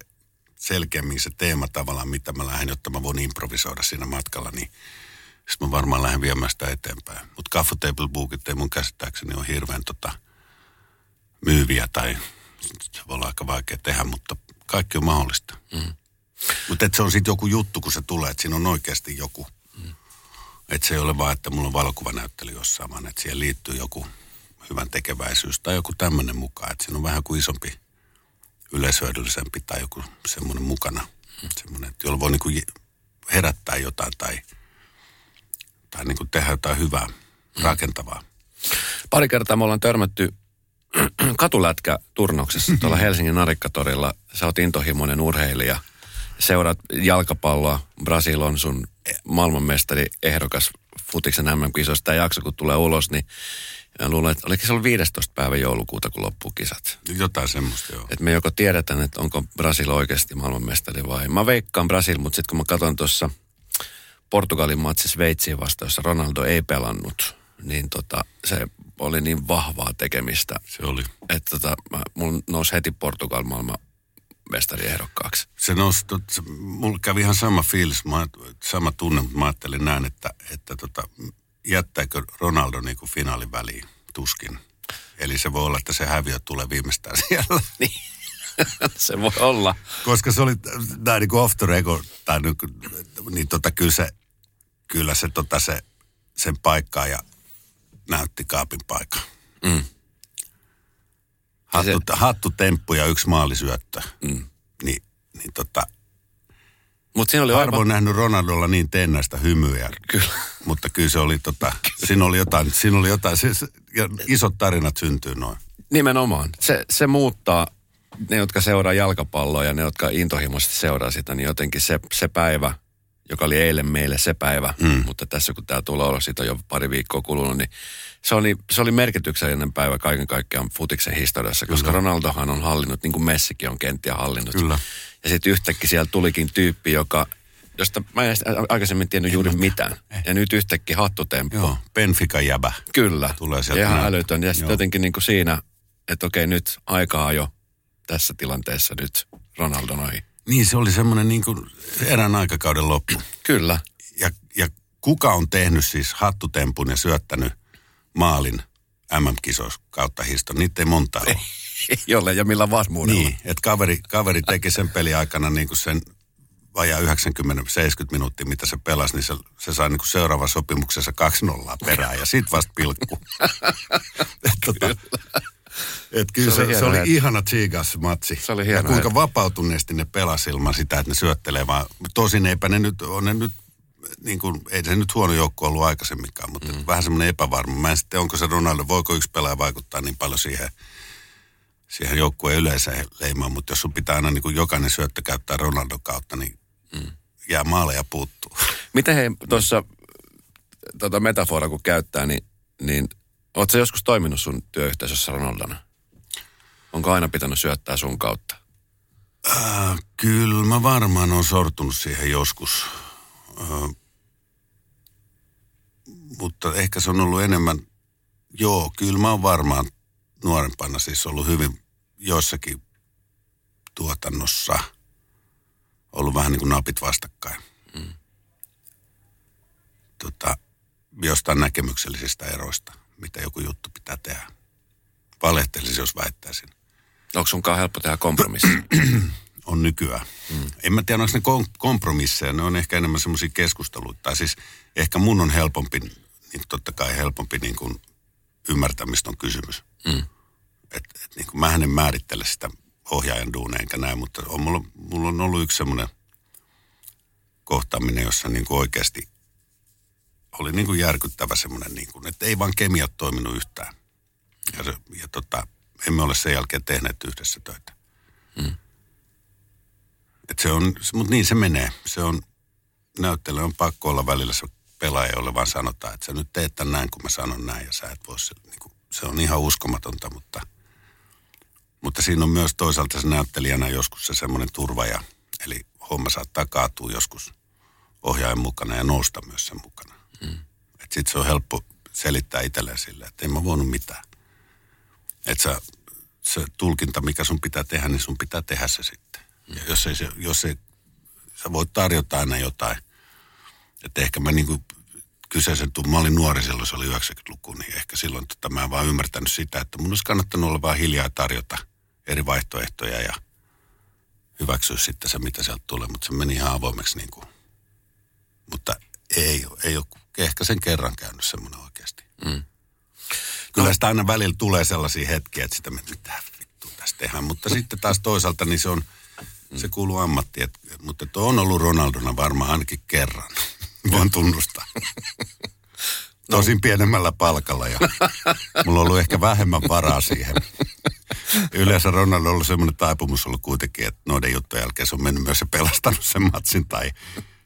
selkeämmin se teema tavallaan, mitä mä lähden, jotta mä voin improvisoida siinä matkalla, niin sitten mä varmaan lähden viemään sitä eteenpäin. Mutta Caffo Table Bookit ei mun käsittääkseni ole hirveän tota, myyviä tai se voi olla aika vaikea tehdä, mutta kaikki on mahdollista. Mm. Mutta se on sitten joku juttu, kun se tulee, että siinä on oikeasti joku. Että se ei ole vaan, että mulla on valokuvanäyttely jossain, vaan että siihen liittyy joku hyvän tekeväisyys tai joku tämmöinen mukaan. Että siinä on vähän kuin isompi, yleishyödyllisempi tai joku semmoinen mukana. Mm. Semmoinen, jolla voi niinku herättää jotain tai – tai niin kuin tehdä jotain hyvää, mm. rakentavaa. Pari kertaa me ollaan törmätty katulätkä-turnauksessa tuolla Helsingin Narikkatorilla. Sä oot intohimoinen urheilija. Seuraat jalkapalloa. Brasil on sun maailmanmestari ehdokas futiksen MM-kisoista. Tämä jakso, kun tulee ulos, niin ja luulen, että oliko se ollut 15. päivä joulukuuta, kun loppuu kisat. Jotain semmoista, joo. Että me joko tiedetään, että onko Brasil oikeasti maailmanmestari vai... Mä veikkaan Brasil, mutta sitten kun mä katson tuossa Portugalin matsi Sveitsiin vastaan, jossa Ronaldo ei pelannut, niin tota, se oli niin vahvaa tekemistä. Se oli. Että tota, mä, mun nousi heti Portugal maailman mestariehdokkaaksi. Se se, mulla kävi ihan sama fiilis, mä, sama tunne, mutta mä ajattelin näin, että, että tota, jättääkö Ronaldo niin kuin finaalin väliin, tuskin. Eli se voi olla, että se häviö tulee viimeistään siellä. Niin. se voi olla. Koska se oli näin niin kuin off the record, tai niin, niin tota, kyllä se kyllä se, tota, se sen paikkaa ja näytti kaapin paikan. Mm. Hattu, se... hattu temppu ja yksi maalisyöttö. Mm. Niin, niin tota, Mut siinä oli Harvoin aivan... nähnyt Ronaldolla niin tennäistä hymyä. Kyllä. Mutta kyllä se oli, tota, siinä oli jotain, siinä oli jotain se, ja isot tarinat syntyy noin. Nimenomaan. Se, se muuttaa ne, jotka seuraa jalkapalloa ja ne, jotka intohimoisesti seuraa sitä, niin jotenkin se, se päivä, joka oli eilen meille se päivä, mm. mutta tässä kun tämä tulee olla, siitä on jo pari viikkoa kulunut, niin se oli, se oli merkityksellinen päivä kaiken kaikkiaan futiksen historiassa, koska Kyllä. Ronaldohan on hallinnut, niin kuin Messikin on kenttiä hallinnut. Kyllä. Ja sitten yhtäkkiä siellä tulikin tyyppi, joka josta mä en aikaisemmin tiennyt juuri mitään. Ja nyt yhtäkkiä hattutemppu. Joo, Benfica jäbä. Kyllä. Tulee sieltä Ja ihan älytön. Ja sitten jotenkin niin kuin siinä, että okei nyt aikaa jo tässä tilanteessa nyt Ronaldon ohi. Niin, se oli semmoinen niin kuin erään aikakauden loppu. Kyllä. Ja, ja kuka on tehnyt siis hattutempun ja syöttänyt maalin MM-kisoissa kautta historian? Niitä ei monta ole. Jolle ja millä varmuudella. Niin, että kaveri, kaveri teki sen peli aikana niin kuin sen vajaa 90-70 minuuttia, mitä se pelasi, niin se, se sai niin kuin seuraavan sopimuksessa 2-0 perään ja sit vasta pilkku. tota, et kyllä Se se, oli se, oli hetki. ihana tsiigas matsi. Se oli ja hieno kuinka hetki. vapautuneesti ne pelasi ilman sitä, että ne syöttelee vaan. Tosin eipä ne nyt, on ne nyt, niin kuin, ei se nyt huono joukko ollut aikaisemminkaan, mutta mm. vähän semmoinen epävarma. Mä en sitten, onko se Ronaldo, voiko yksi pelaaja vaikuttaa niin paljon siihen, siihen joukkueen yleiseen leimaan, mutta jos sun pitää aina niin kuin jokainen syöttö käyttää Ronaldon kautta, niin mm. jää maaleja puuttuu. Miten he tuossa tota metafora kun käyttää, niin, niin ootko joskus toiminut sun työyhteisössä Ronaldona? Onko aina pitänyt syöttää sun kautta? Äh, kyllä mä varmaan on sortunut siihen joskus. Äh, mutta ehkä se on ollut enemmän, joo, kyllä mä oon varmaan nuorempana siis ollut hyvin joissakin tuotannossa ollut vähän niin kuin napit vastakkain. Mm. Tota, jostain näkemyksellisistä eroista, mitä joku juttu pitää tehdä. Valehtelisin, jos väittäisin Onko sunkaan helppo tehdä kompromissi? on nykyään. Mm. En mä tiedä, onko ne kom- kompromisseja, ne on ehkä enemmän semmoisia keskusteluita. Tai siis ehkä mun on helpompi, niin totta kai helpompi niin kuin ymmärtämistä on kysymys. Mm. Et, et niin kuin mähän en määrittele sitä ohjaajan duuneja enkä näin, mutta on, mulla, mulla on ollut yksi semmoinen kohtaaminen, jossa niin kuin oikeasti oli niin kuin järkyttävä semmoinen, niin kuin, että ei vaan kemiat toiminut yhtään. Ja, se, ja tota, emme ole sen jälkeen tehneet yhdessä töitä. Et se on, mutta niin se menee. Se on, näyttely on pakko olla välillä se pelaaja, jolle vaan sanotaan, että sä nyt teet tämän näin, kun mä sanon näin, ja sä et voi se, niin kuin, se on ihan uskomatonta, mutta, mutta siinä on myös toisaalta se näyttelijänä joskus se semmoinen turvaja, eli homma saattaa kaatua joskus ohjaajan mukana ja nousta myös sen mukana. Mm. Että sit se on helppo selittää itselleen sille, että en mä voinut mitään. Että sä, se tulkinta, mikä sun pitää tehdä, niin sun pitää tehdä se sitten. Ja jos ei, se, jos ei sä voit tarjota aina jotain. Että ehkä mä niinku kyseisen, mä olin nuori silloin, se oli 90-luku, niin ehkä silloin tota, mä en vaan ymmärtänyt sitä, että mun olisi kannattanut olla vaan hiljaa ja tarjota eri vaihtoehtoja ja hyväksyä sitten se, mitä sieltä tulee, mutta se meni ihan avoimeksi niin kuin. Mutta ei, ei ole ehkä sen kerran käynyt semmoinen oikeasti. Mm. Kyllä sitä aina välillä tulee sellaisia hetkiä, että sitä mitä vittu tässä tehdään. Mutta sitten taas toisaalta niin se on, se kuuluu ammattiin. Et, mutta tuo on ollut Ronaldona varmaan ainakin kerran. Voin tunnustaa. Tosin pienemmällä palkalla ja mulla on ollut ehkä vähemmän varaa siihen. Yleensä Ronaldo on ollut semmoinen taipumus ollut kuitenkin, että noiden juttujen jälkeen se on mennyt myös ja pelastanut sen matsin tai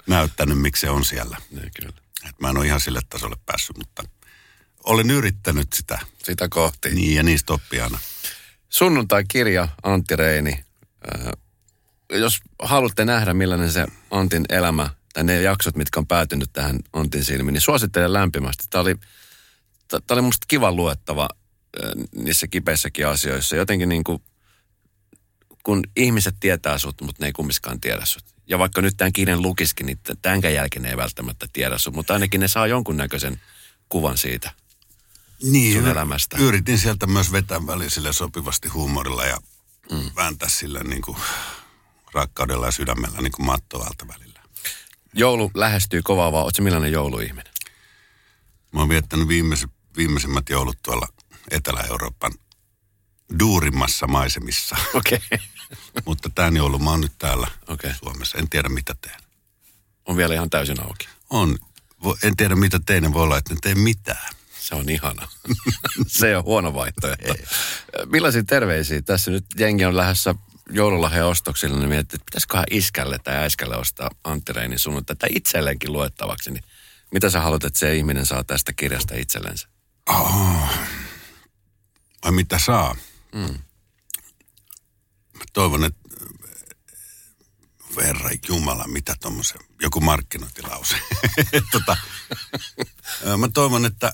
näyttänyt, miksi se on siellä. Niin, kyllä. Et mä en ole ihan sille tasolle päässyt, mutta olen yrittänyt sitä. Sitä kohti. Niin, ja niistä oppii aina. Sunnuntai-kirja Antti Reini. Äh, jos haluatte nähdä, millainen se Antin elämä, tai ne jaksot, mitkä on päätynyt tähän Antin silmiin, niin suosittelen lämpimästi. Tämä oli, tämä oli musta kiva luettava äh, niissä kipeissäkin asioissa. Jotenkin niin kuin, kun ihmiset tietää sut, mutta ne ei kummiskaan tiedä sut. Ja vaikka nyt tämän kirjan lukiskin, niin tämänkään jälkeen ne ei välttämättä tiedä sut, mutta ainakin ne saa jonkunnäköisen kuvan siitä. Niin, sun elämästä. Yritin sieltä myös vetää väliin sille sopivasti huumorilla ja mm. vääntää sillä niin kuin rakkaudella ja sydämellä niin kuin mattoa alta välillä. Joulu lähestyy kovaa vaan. Oletko millainen jouluihminen? Mä oon viettänyt viimeis, viimeisimmät joulut tuolla Etelä-Euroopan duurimmassa maisemissa. Okei. Okay. Mutta tämän joulun mä oon nyt täällä Okei. Suomessa. En tiedä mitä teen. On vielä ihan täysin auki. On. En tiedä mitä tein, voi olla, että en tee mitään. Se on ihana. Se on huono vaihtoehto. Millaisia terveisiä? Tässä nyt jengi on lähdössä joululahjan ostoksille, niin miettii, että pitäisiköhän iskälle tai äiskälle ostaa Antti Reinin sunnuntai tai itselleenkin luettavaksi. Niin mitä sä haluat, että se ihminen saa tästä kirjasta itsellensä? Oh. Vai mitä saa? Mm. Mä toivon, että Herra Jumala, mitä tuommoisen, joku markkinointilause. tota, mä toivon, että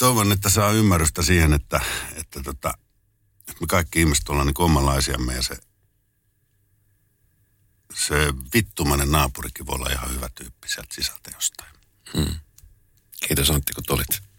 toivon, että saa ymmärrystä siihen, että, että, tota, että me kaikki ihmiset ollaan niin omanlaisiamme ja se, se vittumainen naapurikin voi olla ihan hyvä tyyppi sieltä sisältä jostain. Hmm. Kiitos Antti, kun tulit.